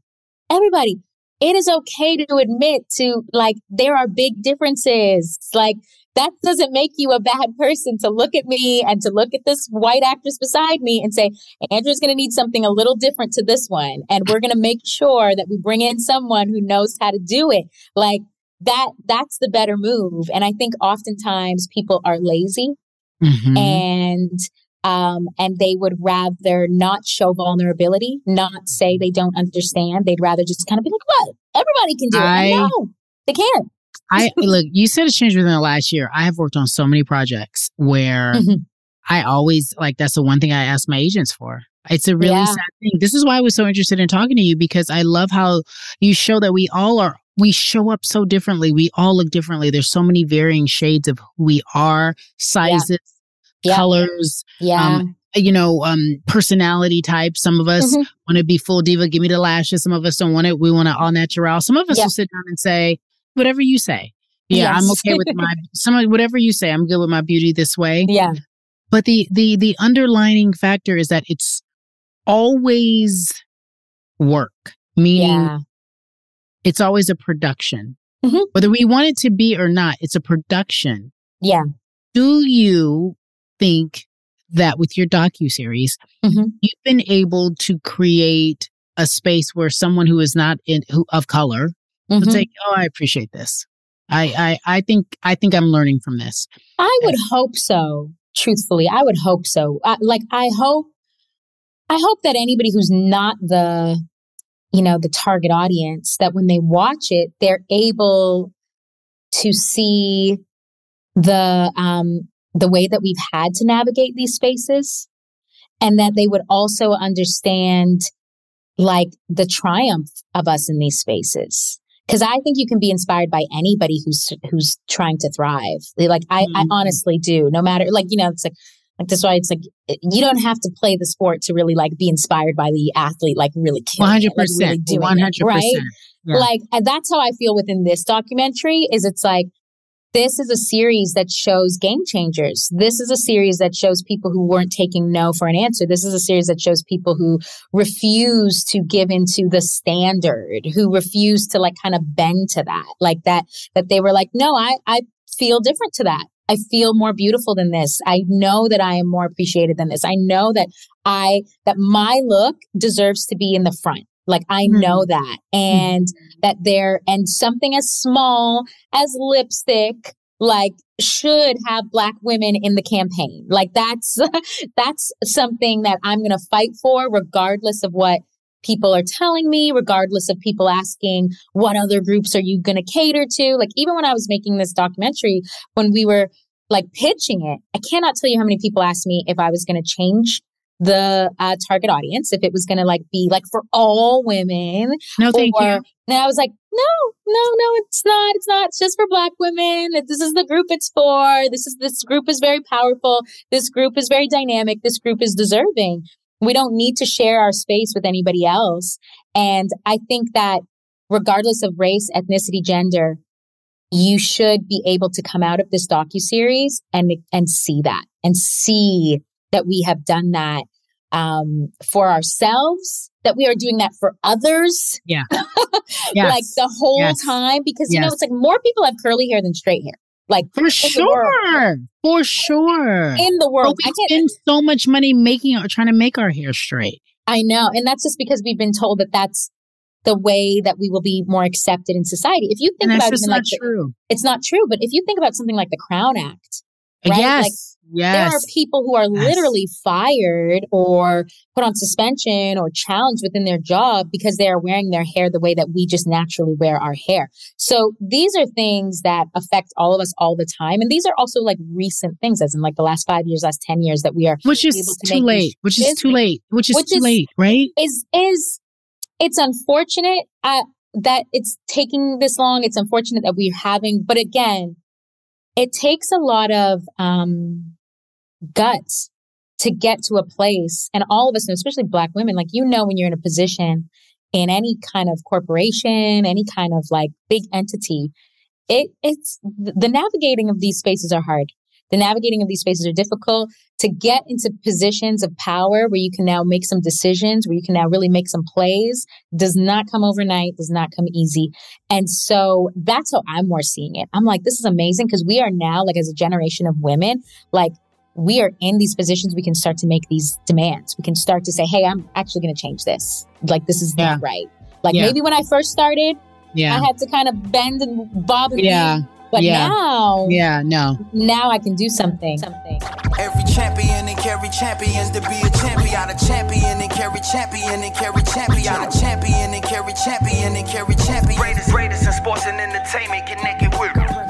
Everybody. It is okay to admit to like there are big differences. Like that doesn't make you a bad person to look at me and to look at this white actress beside me and say, Andrew's going to need something a little different to this one. And we're going to make sure that we bring in someone who knows how to do it. Like that, that's the better move. And I think oftentimes people are lazy Mhm. and, um, and they would rather not show vulnerability, not say they don't understand. They'd rather just kind of be like, what? Everybody can do it. I I- know they can. I look, you said it's changed within the last year. I have worked on so many projects where Mhm. I always like that's the one thing I ask my agents for. It's a really Yeah. sad thing. This is why I was so interested in talking to you because I love how you show that we all are we show up so differently. We all look differently. There's so many varying shades of who we are, sizes, Yeah. colors, Yeah. um, you know, um, personality types. Some of us Mhm. want to be full diva, give me the lashes. Some of us don't want it. We want it all natural. Some of us Yeah. will sit down and say, whatever you say. Yeah, I'm okay with my some of- whatever you say. I'm good with my beauty this way. yeah. But the the the underlining factor is that it's always work, meaning Yeah. it's always a production. Mhm. Whether we want it to be or not, it's a production. Yeah. Do you think that with your docu series, Mhm. you've been able to create a space where someone who is not in who of color would Mhm. say, "Oh, I appreciate this. I I I think I think I'm learning from this." I would hope so. Truthfully, I would hope so. I, like I hope, I hope that anybody who's not the, you know, the target audience, that when they watch it, they're able to see the um the way that we've had to navigate these spaces, and that they would also understand like the triumph of us in these spaces because I think you can be inspired by anybody who's who's trying to thrive. Like I, I Mhm. honestly do. No matter like you know, it's like like that's why it's like you don't have to play the sport to really like be inspired by the athlete, like really One hundred like really percent. it, right? percent. Like and that's how I feel within this documentary. Is it's like this is a series that shows game changers. This is a series that shows people who weren't taking no for an answer. This is a series that shows people who refuse to give into the standard, who refuse to like kind of bend to that. Like that, that they were like, no, I, I feel different to that. I feel more beautiful than this. I know that I am more appreciated than this. I know that I, that my look deserves to be in the front. Like I hmm. know that. And mm-hmm. that there, and something as small as lipstick, like should have black women in the campaign. Like that's, that's something that I'm going to fight for regardless of what people are telling me, regardless of people asking, what other groups are you going to cater to? Like, even when I was making this documentary, when we were like pitching it, I cannot tell you how many people asked me if I was going to change the uh, target audience, if it was going to like be like for all women. No, thank or, you. And I was like, no, no, no, it's not. It's not. It's just for black women. This is the group it's for. This is this group is very powerful. This group is very dynamic. This group is deserving. We don't need to share our space with anybody else. And I think that regardless of race, ethnicity, gender, you should be able to come out of this docu-series and and see that and see that we have done that um, for ourselves, that we are doing that for others. Yeah. like the whole Yes. time because you know it's like more people have curly hair than straight hair. Like For in the world. sure. For sure. In the But world. we I spend so much money making or trying to make our hair straight. I know. And that's just because we've been told that that's the way that we will be more accepted in society. If you think about not like the- true. it's not true, but if you think about something like the Crown Act, right? Yes. Yes. There are people who are Yes. literally fired or put on suspension or challenged within their job because they are wearing their hair the way that we just naturally wear our hair. So these are things that affect all of us all the time. And these are also like recent things, as in like the last five years, last 10 years that we are Which is to too late. Which is too late. Which is Which too is- late, right? is is it's unfortunate uh, that it's taking this long. It's unfortunate that we're having, but again, it takes a lot of um, guts to get to a place, and all of us, especially Black women, like you know, when you're in a position in any kind of corporation, any kind of like big entity, it it's the navigating of these spaces are hard. The navigating of these spaces are difficult to get into positions of power where you can now make some decisions, where you can now really make some plays, does not come overnight, does not come easy. And so that's how I'm more seeing it. I'm like, this is amazing because we are now, like, as a generation of women, like, we are in these positions, we can start to make these demands. We can start to say, hey, I'm actually going to change this. Like, this is not right. Like, Yeah. maybe when I first started, Yeah. I had to kind of bend and bob and Yeah. weave. But Yeah. now, Yeah, no. now I can do something. Something. Every champion and carry champions to be a champion. A champion and Cari Champion and Cari Champion. A champion and Cari Champion and Cari Champion. Greatest, greatest in sports and entertainment. Connected with.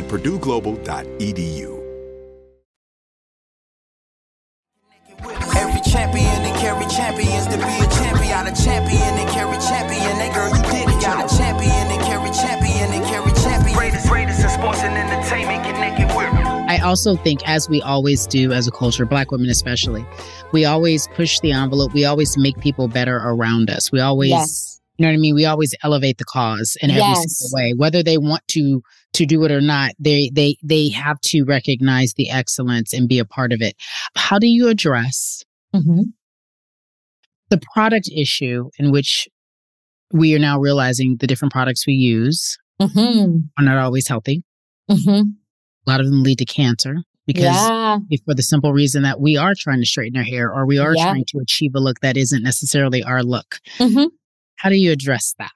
at purdueglobal.edu. Every champion and carry champions to be a champion. A champion and Cari Champion. That girl, you did it. Got a champion and Cari Champion and Cari Champion. Greatest, greatest in sports and entertainment. Connected with. I also think, as we always do as a culture, Black women especially, we always push the envelope. We always make people better around us. We always, Yes. You know what I mean? We always elevate the cause in every Yes. single way, whether they want to to do it or not. They they they have to recognize the excellence and be a part of it. How do you address Mm-hmm. the product issue in which we are now realizing the different products we use Mm-hmm. are not always healthy? Mm-hmm. A lot of them lead to cancer because Yeah. for the simple reason that we are trying to straighten our hair or we are Yeah. trying to achieve a look that isn't necessarily our look. Mm-hmm. How do you address that?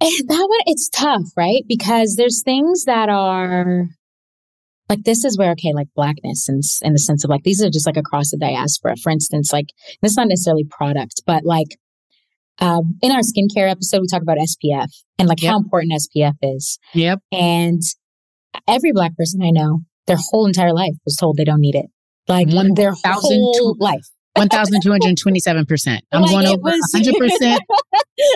Eh, that one it's tough right? Because there's things that are like this is where okay like blackness and in the sense of like these are just like across the diaspora. For instance like this is not necessarily product but like um, in our skincare episode we talk about spf and like how important spf is. Yep. and every black person i know their whole entire life was told they don't need it. Like One their thousand whole two- life 1227%. I'm Like, going over was- 100%,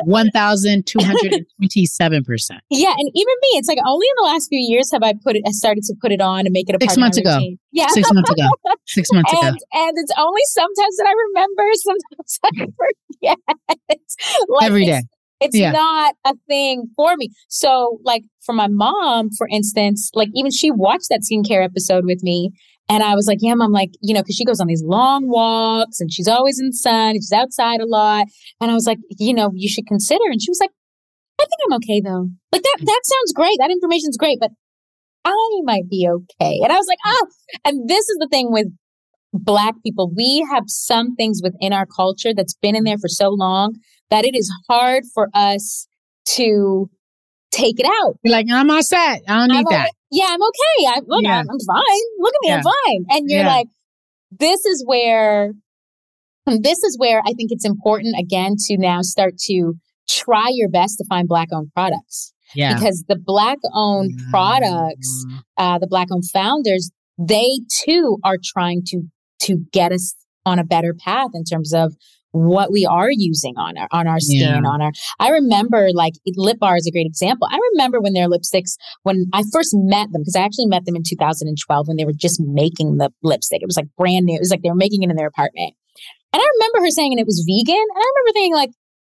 1227%. Yeah, and even me, it's like only in the last few years have I put it. I started to put it on and make it a Six part months of my ago. routine. Yeah, Six months ago. Six months ago. and and it's only sometimes that I remember. Sometimes I forget. like, Every it's- It's Yeah. not a thing for me. So, like for my mom, for instance, like even she watched that skincare episode with me, and I was like, "Yeah, mom, like you know, because she goes on these long walks and she's always in the sun and she's outside a lot." And I was like, "You know, you should consider." And she was like, "I think I'm okay though. Like that that sounds great. That information's great, but I might be okay." And I was like, "Ah." And this is the thing with black people we have some things within our culture that's been in there for so long that it is hard for us to take it out You're like, I'm all set. I don't need I'm that. Yeah i'm okay I, look Yeah. I'm, I'm fine look at me i'm fine and you're Yeah. like this is where this is where i think it's important again to now start to try your best to find black owned products Yeah. because the black owned products uh, the black owned founders they too are trying to to get us on a better path in terms of what we are using on our on our skin Yeah. on our i remember like lip bar is a great example. I remember when their lipsticks when i first met them because i actually met them in 2012 when they were just making the lipstick. It was like brand new. It was like they were making it in their apartment. And i remember her saying and it was vegan? And i remember thinking like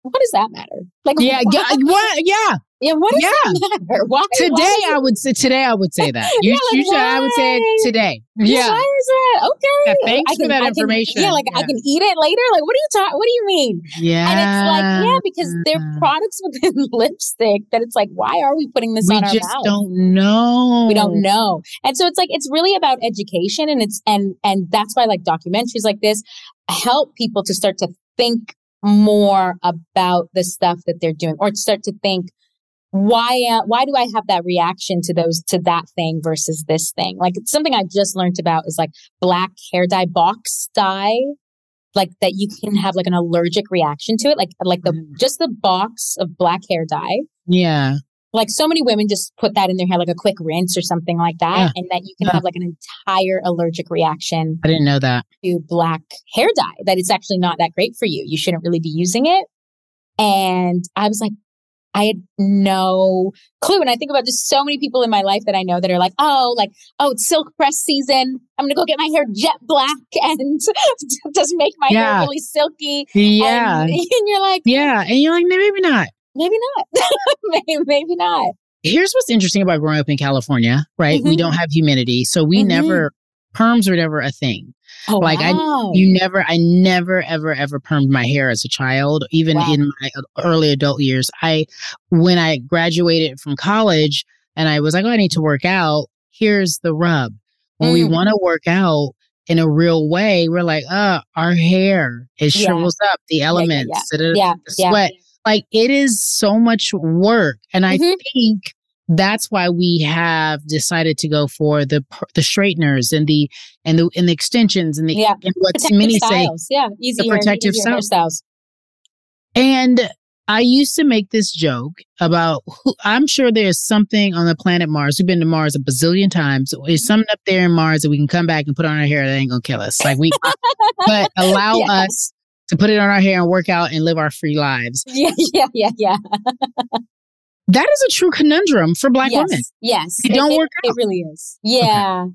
what does that matter like Yeah, yeah, what? Yeah. yeah what does Yeah. that matter why Today why I would say today I would say that. You, Yeah, like, you said I would say today. Yeah. Yeah. Why is that? Okay. Yeah, thanks I for that I information. yeah, like I can eat it later. Like, what are you talking? What do you mean? Yeah. And it's like, yeah, because they're mm-hmm. products within lipstick that it's like, why are we putting this we on our just mouth? don't know. we don't know. And so it's like it's really about education and it's and and that's why like documentaries like this help people to start to think more about the stuff that they're doing or start to think why uh, why do I have that reaction to those to that thing versus this thing? Like it's something I just learned about is like black hair dye box dye like that you can have like an allergic reaction to it like like the just the box of black hair dye Yeah. Like so many women just put that in their hair like a quick rinse or something like that Yeah. and that you can Yeah. have like an entire allergic reaction I didn't know that. to black hair dye that it's actually not that great for you you shouldn't really be using it and i was like i had no clue and i think about just so many people in my life that i know that are like oh like oh it's silk press season i'm gonna go get my hair jet black and just make my Yeah. hair really silky Yeah. and, and you're like Yeah. And you're like, maybe not. Maybe not maybe, maybe not Here's what's interesting about growing up in California, right? We Mhm. don't have humidity. So we Mhm. never, perms were never a thing. oh like wow. I, you never, I never, ever, ever permed my hair as a child, even Wow. in my early adult years. I, when I graduated from college and I was like, oh, I need to work out. Here's the rub. When we Mm. want to work out in a real way, we're like, uh, our hair, it Yeah. shrivels up, the elements, yeah. da-da-da, yeah the yeah sweat. Like it is so much work. And I Mhm. think that's why we have decided to go for the the straighteners and the and the and the extensions and the Yeah. and what protective many say styles yeah easy the protective easier hairstyles and I used to make this joke about who, I'm sure there's something on the planet Mars. We've been to Mars a bazillion times. Is something up there in Mars that we can come back and put on our hair that ain't gonna kill us. Like we but allow Yeah. us to put it on our hair and work out and live our free lives. Yeah, yeah, yeah, yeah. That is a true conundrum for black yes, women. Yes. Don't it, work it, it really is. Yeah.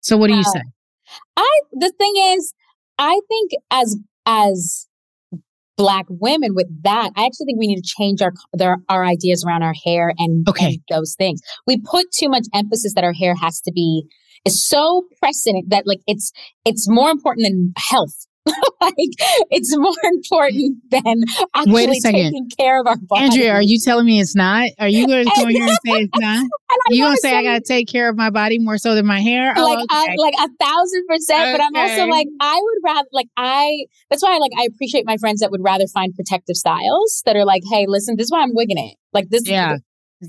So what do you Uh, say? I the thing is, I think as as black women with that, I actually think we need to change our their, our ideas around our hair and, Okay. and those things. We put too much emphasis that our hair has to be is so pressing that like it's it's more important than health. like it's more important than actually Wait a second. taking care of our body. Andrea, are you telling me it's not? Are you going to come here and say it's not? You gonna say I gotta take care of my body more so than my hair? Oh, like okay. I, like a thousand percent but i'm also like i would rather like i that's why I like i appreciate my friends that would rather find protective styles that are like hey listen this is why i'm wigging it like this Yeah.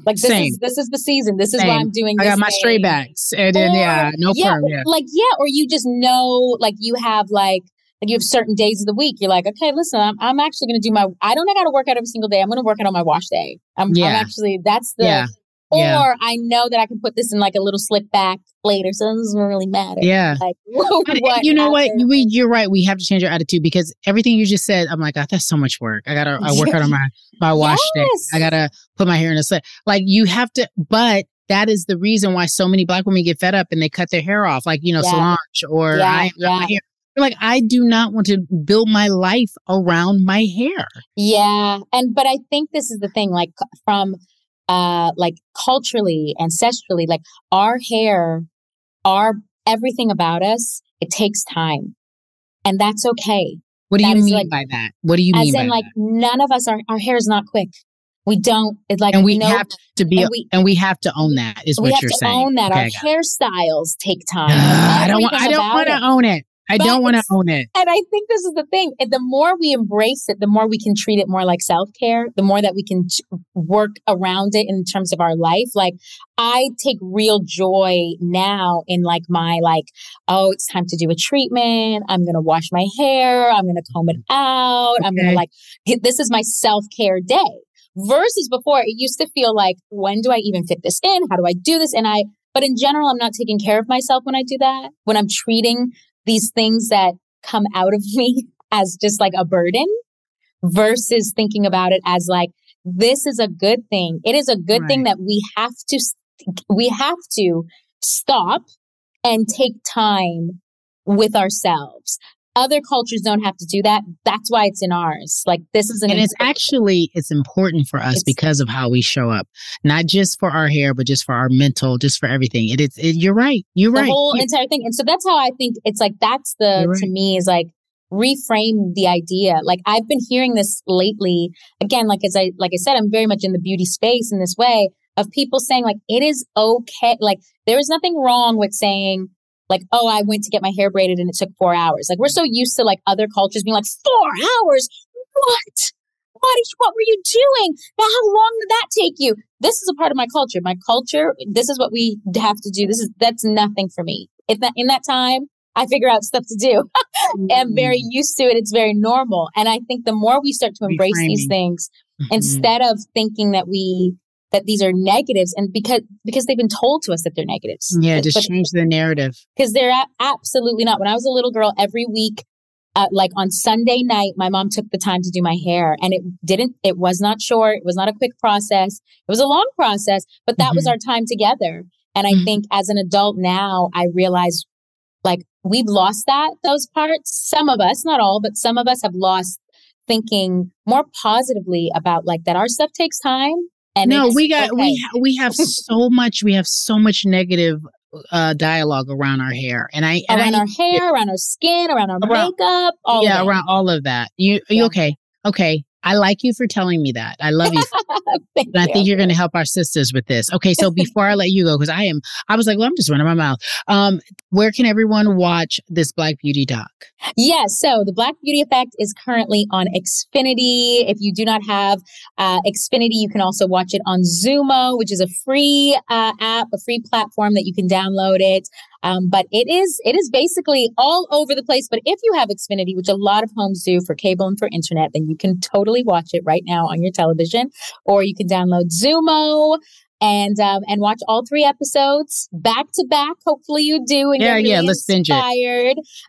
like this Same. is this is the season this is Same. why i'm doing I got my straight backs, and then yeah, no yeah. Yeah, like yeah or you just know like you have like like you have certain days of the week you're like okay listen i'm, I'm actually going to do my i don't I got to work out every single day i'm going to work out on my wash day i'm, I'm actually that's the Yeah. or Yeah. I know that I can put this in like a little slip back later, so it doesn't really matter. Yeah. Like, But eh, what you know what? We, you're right. We have to change our attitude because everything you just said, I'm like, oh, that's so much work. I gotta, I work out on my my wash day. I gotta put my hair in a slip. Like you have to, but that is the reason why so many black women get fed up and they cut their hair off, like you know, Yeah. Solange or Yeah, I, yeah. My hair. They're Like I do not want to build my life around my hair. Yeah, and but I think this is the thing, like from uh like culturally, ancestrally, like our hair, our everything about us, it takes time, and that's okay. What do That you mean like- by that? What do you As mean in, like none of us, our our hair is not quick. We don't. It's like? And we no- have to be, and and we- we, have to own that. Is what you're to saying? own that Okay, our I got it. hairstyles take time. I don't want. I don't want to own it. I But don't want to own it. And I think this is the thing. eh, The more we embrace it, the more we can treat it more like self care, the more that we can t- work around it in terms of our life. Like, I take real joy now in like my, like, oh, it's time to do a treatment. I'm going to wash my hair. I'm going to comb it out. I'm going to like, this is my self care day. Versus before, it used to feel like, when do I even fit this in? How do I do this? And I, but in general, I'm not taking care of myself when I do that. When I'm treating these things that come out of me as just like a burden versus thinking about it as like this is a good thing. It is a good thing that we have to we have to stop and take time with ourselves other cultures don't have to do that that's why it's in ours like this is an and it's actually it's important for us because of how we show up not just for our hair but just for our mental just for everything it is it, you're right you're right. the whole entire thing. And so that's how I think it's like that's the You're to me is like reframe the idea. Like I've been hearing this lately. Again, like as I like I said, I'm very much in the beauty space in this way of people saying like it is okay. Like there is nothing wrong with saying like, oh, I went to get my hair braided and it took four hours. Like we're so used to like other cultures being like four hours. What? What, is, what were you doing? Now, how long did that take you? This is a part of my culture. My culture, this is what we have to do. This is, that's nothing for me. If that, in that time, I figure out stuff to do. I'm very used to it. It's very normal. And I think the more we start to embrace these Reframing. things, Mhm. instead of thinking that we, that these are negatives and because, because they've been told to us that they're negatives. yeah just but- change the narrative because they're a- absolutely not. When I was a little girl, every week, uh, like on Sunday night, my mom took the time to do my hair, and it didn't. It was not short. It was not a quick process. It was a long process, but that was Mhm. our time together. And I Mhm. think as an adult now, I realize like we've lost that those parts. Some of us, not all, but some of us have lost thinking more positively about like that our stuff takes time. And no we got okay. we we have so much we have so much negative uh dialogue around our hair. And i and around I, our hair, around our skin, around our Around- makeup, all yeah around all of that. You are you okay okay i like you for telling me that i love you And I think you're going to help our sisters with this. Okay, so before I let you go, because I am, I was like, well, I'm just running my mouth. Um, where can everyone watch this Black Beauty doc? Yeah, so the Black Beauty Effect is currently on Xfinity. If you do not have uh, Xfinity, you can also watch it on Xumo, which is a free uh, app, a free platform that you can download it. Um, but it is it is basically all over the place. But if you have Xfinity, which a lot of homes do for cable and for internet, then you can totally watch it right now on your television, or you can download Xumo and um, and watch all three episodes back to back. Hopefully, you do. And yeah, really yeah. Let's binge it.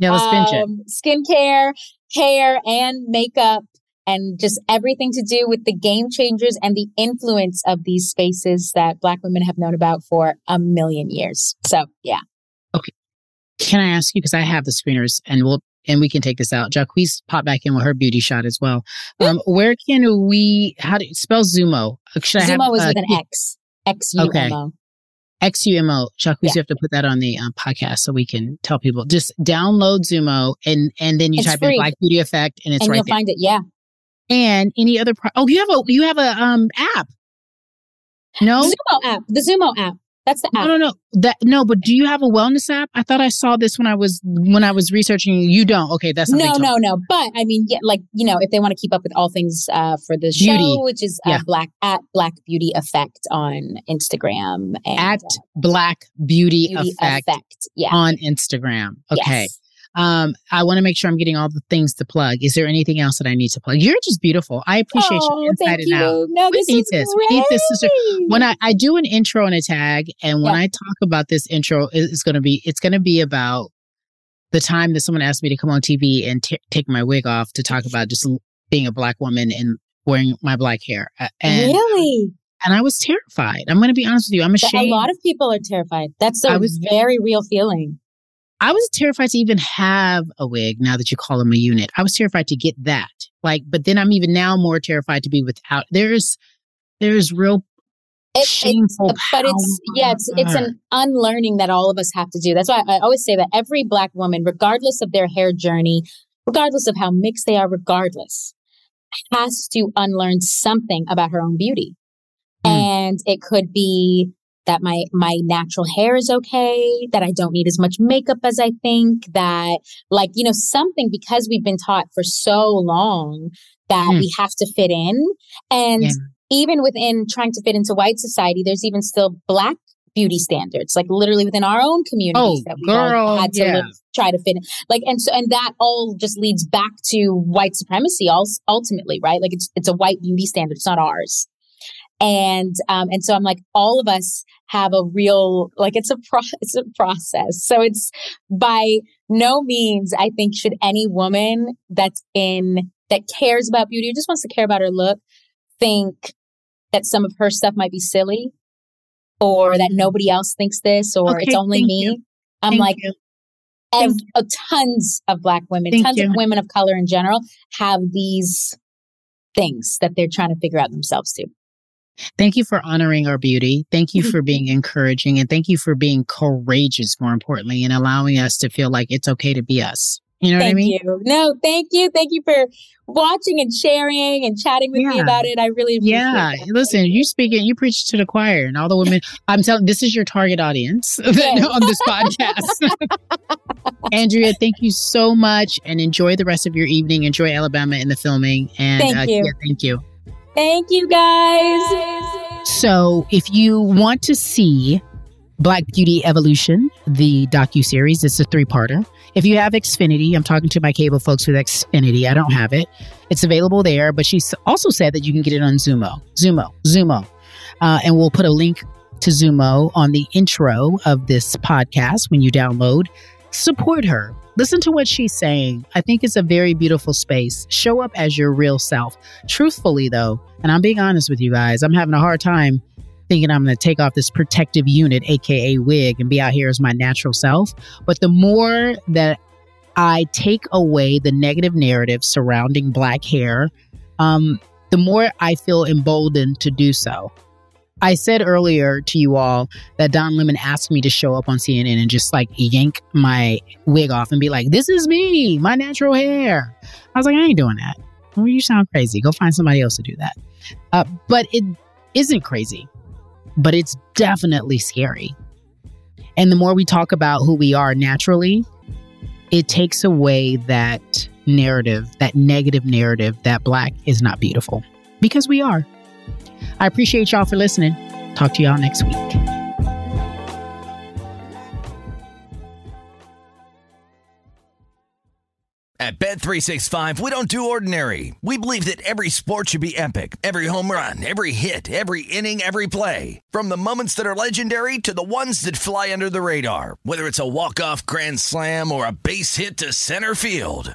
Yeah, let's binge it. Um, skincare, hair, and makeup. And just everything to do with the game changers and the influence of these spaces that Black women have known about for a million years. So, yeah. Can I ask you, because I have the screeners and we'll and we can take this out. Jacquees pop back in with her beauty shot as well. Um, where can we? How do you spell Xumo? Should I have, Xumo is uh, with an X. X U Okay. M O. XUMO. Jacquees, Yeah. you have to put that on the um, podcast so we can tell people. Just download Xumo and and then you It's type in. Black Beauty Effect and it's and right you'll there. find it. Yeah. and any other. Pro- oh, you have a you have a um app. No, Xumo app. The Xumo app. That's the app. no, no, no. That no, but do you have a wellness app? I thought I saw this when I was when I was researching. you. Don't. Okay, that's No, no, no. But I mean, yeah, like you know, if they want to keep up with all things uh, for the Beauty. show, which is uh, Yeah. Black at Black Beauty Effect on Instagram and at Black Beauty, Beauty Effect, Effect. Yeah. on Instagram. Okay. Yes. Um, I want to make sure I'm getting all the things to plug. Is there anything else that I need to plug? You're just beautiful. I appreciate Oh, you inside thank and you. out. No, we this need is this. We need this. sister. When I, I do an intro and a tag, and when Yeah. I talk about this intro, it- it's going to be it's going to be about the time that someone asked me to come on TV and t- take my wig off to talk about just being a black woman and wearing my black hair. And really? and I was terrified. I'm going to be honest with you. I'm ashamed. A lot of people are terrified. That's a I was- very real feeling. I was terrified to even have a wig now that you call them a unit. I was terrified to get that. Like, but then I'm even now more terrified to be without. There's, there's real It- shameful but it's yeah, it's it's an unlearning that all of us have to do. That's why I always say that every black woman, regardless of their hair journey, regardless of how mixed they are, regardless, has to unlearn something about her own beauty. Hmm. And it could be that my my natural hair is okay, that I don't need as much makeup as I think, that like, you know, something because we've been taught for so long that Hmm. we have to fit in. And Yeah. even within trying to fit into white society, there's even still black beauty standards, like literally within our own communities Oh, that we all girl, had to yeah. live, try to fit in. Like, and so, and that all just leads back to white supremacy al- ultimately, right? Like it's, it's a white beauty standard. It's not ours. And, um, and so I'm like, all of us have a real, like it's a pro, it's a process. So it's by no means, I think, should any woman that's in, that cares about beauty or just wants to care about her look, think that some of her stuff might be silly or that nobody else thinks this or Okay, it's only me. you. I'm Thank like, ev- Thank uh, tons of black women, Thank tons you. of women of color in general have these things that they're trying to figure out themselves too. Thank you for honoring our beauty. Thank you for being encouraging and thank you for being courageous, more importantly, and allowing us to feel like it's okay to be us. You know thank what I mean? you. No, thank you. Thank you for watching and sharing and chatting with me about it. I really appreciate Yeah, it. listen, you speak it, you preach to the choir, and all the women. I'm telling, this is your target audience on this podcast. Andrea, thank you so much, and enjoy the rest of your evening. Enjoy Alabama and the filming, and Thank uh, you. yeah, thank you. Thank you guys. So, if you want to see Black Beauty Evolution, the docu series, it's a three parter. If you have Xfinity, I'm talking to my cable folks with Xfinity. I don't have it. It's available there, but she's also said that you can get it on Xumo, Xumo, Xumo, uh, and we'll put a link to Xumo on the intro of this podcast when you download. Support her. Listen to what she's saying. I think it's a very beautiful space. Show up as your real self. Truthfully, though, and I'm being honest with you guys, I'm having a hard time thinking I'm going to take off this protective unit, aka wig, and be out here as my natural self. But the more that I take away the negative narrative surrounding black hair, um, the more I feel emboldened to do so. I said earlier to you all that Don Lemon asked me to show up on CNN and just like yank my wig off and be like, this is me, my natural hair. I was like, I ain't doing that. Well, you sound crazy. Go find somebody else to do that. Uh, but it isn't crazy, but it's definitely scary. And the more we talk about who we are naturally, it takes away that narrative, that negative narrative that black is not beautiful because we are. I appreciate y'all for listening. Talk to y'all next week. At Bet365, we don't do ordinary. We believe that every sport should be epic every home run, every hit, every inning, every play. From the moments that are legendary to the ones that fly under the radar, whether it's a walk-off grand slam or a base hit to center field.